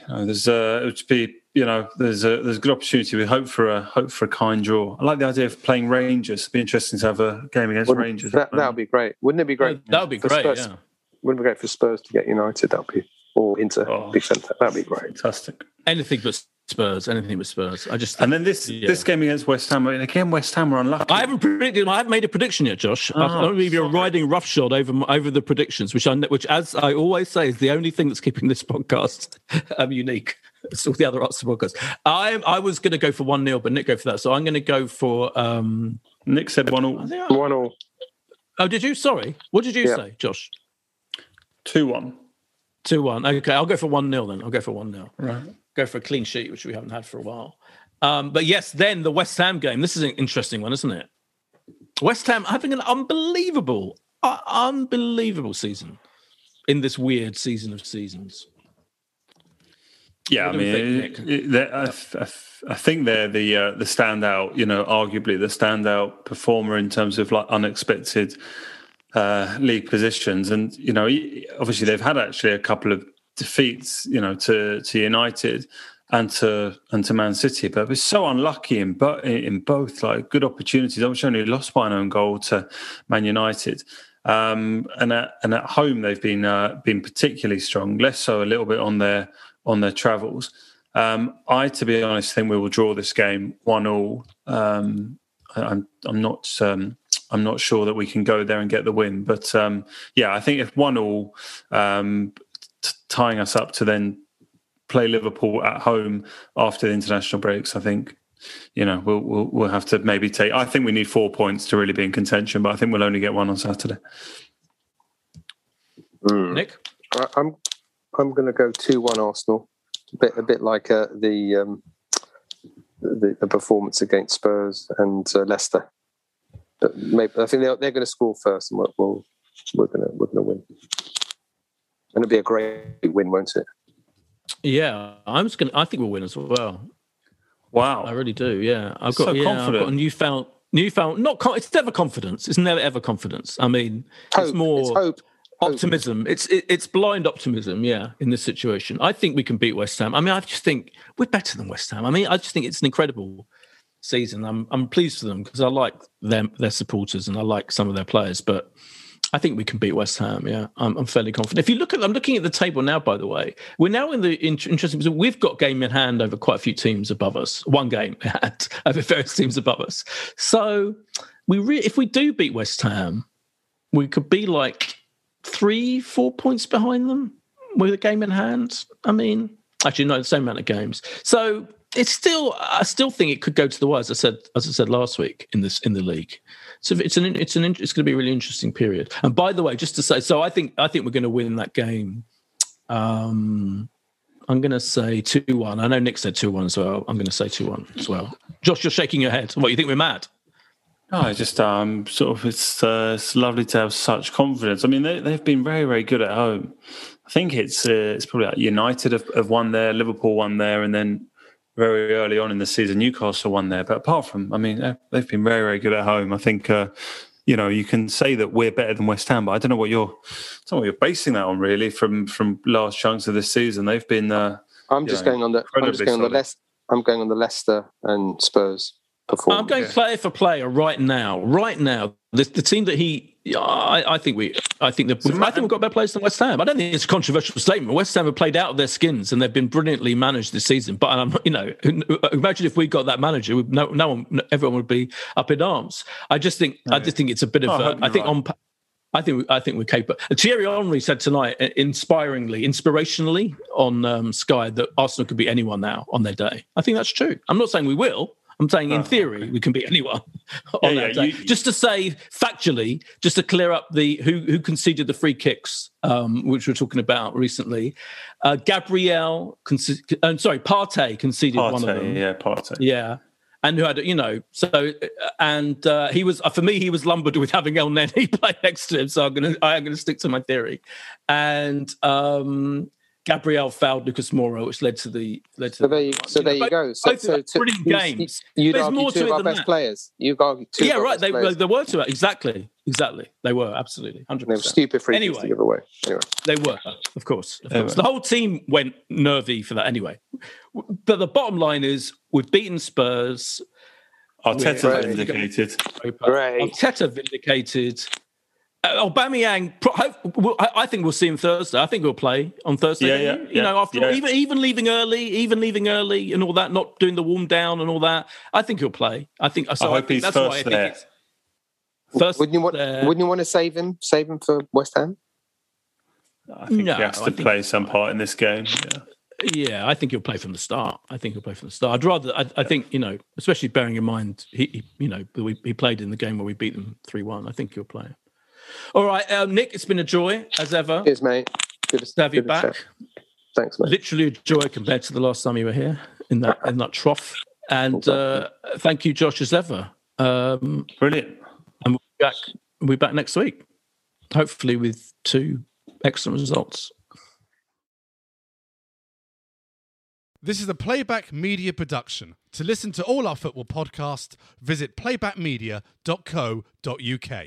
you know, there's uh, it would be, you know, there's a there's a good opportunity. We hope for a hope for a kind draw. I like the idea of playing Rangers. It'd be interesting to have a game against Wouldn't- Rangers. That that would be great. Wouldn't it be great? That would be For great. Spurs. Yeah. Wouldn't it be great for Spurs to get United? That'd be or Inter. Oh. Be fantastic. That'd be great. fantastic. Anything but Spurs. Anything but Spurs. I just. And then this Yeah. this game against West Ham, and again, West Ham are unlucky. I haven't predicted. I haven't made a prediction yet, Josh. I Oh, don't believe you're riding roughshod over over the predictions, which I which, as I always say, is the only thing that's keeping this podcast um, unique. It's all the other Arsenal podcasts. I I was going to go for one 0 but Nick go for that, so I'm going to go for. um Nick said one I all, think I- One all. Oh, did you? Sorry, what did you Yeah. say, Josh? two one. Two one. Okay, I'll go for one 0 then. I'll go for one 0 Right. Go for a clean sheet, which we haven't had for a while. Um, but yes, then the West Ham game. This is an interesting one, isn't it? West Ham having an unbelievable, uh, unbelievable season in this weird season of seasons. Yeah, I What do we mean, think, it- it- they're- I, I I think they're the uh, the standout. You know, arguably the standout performer in terms of like unexpected uh, league positions, and you know, obviously they've had actually a couple of defeats. You know, to to United and to and to Man City, but was so unlucky in but in both like good opportunities. Obviously, only lost by an own goal to Man United. Um, and at and at home they've been uh, been particularly strong. Less so a little bit on their on their travels. Um, I, to be honest, think we will draw this game one all. Um, I- I'm I'm not um, I'm not sure that we can go there and get the win, but um, yeah, I think if one all, um, t- tying us up to then play Liverpool at home after the international breaks, I think you know we'll we'll, we'll have to maybe take. I think we need four points to really be in contention, but I think we'll only get one on Saturday. Mm. Nick, I, I'm I'm going to go two one Arsenal. A bit a bit like uh, the, um, the the performance against Spurs and uh, Leicester. But maybe I think they're, they're going to score first, and we'll, we'll we're going to we're going to win. And it'll be a great win, won't it? yeah, I'm just going. to I think we'll win as well. Wow. I really do. Yeah, I've got So yeah, I've confident. got a newfound newfound. Not con- it's never confidence. It's never ever confidence. I mean, Hope. it's more It's hope. Hope. optimism. It's it, it's blind optimism. Yeah, in this situation, I think we can beat West Ham. I mean, I just think we're better than West Ham. I mean, I just think it's an incredible season. I'm I'm pleased for them because I like them, their supporters, and I like some of their players, but. I think we can beat West Ham. Yeah, I'm, I'm fairly confident. If you look at, I'm looking at the table now. By the way, we're now in the in- interesting position. We've got game in hand over quite a few teams above us. One game hand over various teams above us. So we, re- if we do beat West Ham, we could be like three, four points behind them with a game in hand. I mean, actually, no, the same amount of games. So it's still, I still think it could go to the wire. As I said, as I said last week in this in the league. So it's an it's an it's going to be a really interesting period. And by the way, just to say, so I think I think we're going to win that game. Um, I'm going to say two one. I know Nick said two one as well. I'm going to say two one as well. Josh, you're shaking your head. What you think we're mad? No, I just um sort of it's uh, it's lovely to have such confidence. I mean, they they've been very very good at home. I think it's uh, it's probably like United have, have won there, Liverpool won there, and then very early on in the season Newcastle won there. But apart from, I mean, they- they've been very very good at home. I think. Uh, you know, you can say that we're better than West Ham, but I don't know what you're, I don't know what you're basing that on. Really, from from large chunks of this season, they've been. Uh, I'm just Yeah, going on the. I'm just going on the solid. Leicester. I'm going on the Leicester and Spurs performance. I'm going player for player right now. Right now, the, the team that he, I, I think we, I think that I think we've got better players than West Ham. I don't think it's a controversial statement. West Ham have played out of their skins and they've been brilliantly managed this season. But I'm, you know, imagine if we got that manager, we- no, no one, everyone would be up in arms. I just think, I just think it's a bit of. Oh, I a, I think right. on. I think I think we're capable. Thierry Henry said tonight, uh, inspiringly, inspirationally on um, Sky, that Arsenal could beat anyone now on their day. I think that's true. I'm not saying we will. I'm saying in Oh, theory we can beat anyone on Yeah, that yeah, day. you- just to say factually, just to clear up the who who conceded the free kicks, um, which we are talking about recently. Uh, Gabriel, conce- uh, sorry, Partey conceded one of them. Yeah, Partey. Yeah. And who had, you know, so, and uh, he was, uh, for me, he was lumbered with having Elneny play next to him. So I'm going to, I'm to stick to my theory. And um, Gabriel fouled Lucas Moura, which led to the, led to So there you, so there you both- go. So, both so, so brilliant you- games. You'd There's argue more two to of our than best that. players. You've argued two. yeah, right. best They, players. there were two. Exactly. Exactly. They were absolutely 100%. They were stupid free kicks Anyway. to give away. Anyway, They were, of course. Of course. were. The whole team went nervy for that anyway. But the bottom line is we've beaten Spurs. Arteta vindicated. Great. Arteta vindicated. Uh, Aubameyang, pro- hope, well, I, I think we'll see him Thursday. I think he'll play on Thursday. Yeah, don't yeah, you? You know, after yeah. even even leaving early, even leaving early and all that, not doing the warm down and all that. I think he'll play. I think. So I hope think he's that's why I first think there. it's first. wouldn't you want? there. Wouldn't you want to save him? Save him for West Ham? I think No, he has I to think- play some part in this game. Yeah. Yeah, I think he'll play from the start. I think he'll play from the start. I'd rather. I, I think you know, especially bearing in mind he, he you know, we, he played in the game where we beat them three one. I think he'll play. All right, um, Nick, it's been a joy as ever Cheers, mate. Good to have you good to back. chat. Thanks, mate. literally a joy compared to the last time you were here in that in that trough. And uh, thank you, Josh, as ever. Um, Brilliant. and we'll be back. We'll be back next week, hopefully with two excellent results. This is a Playback Media production. To listen to all our football podcasts, visit playbackmedia.co.uk.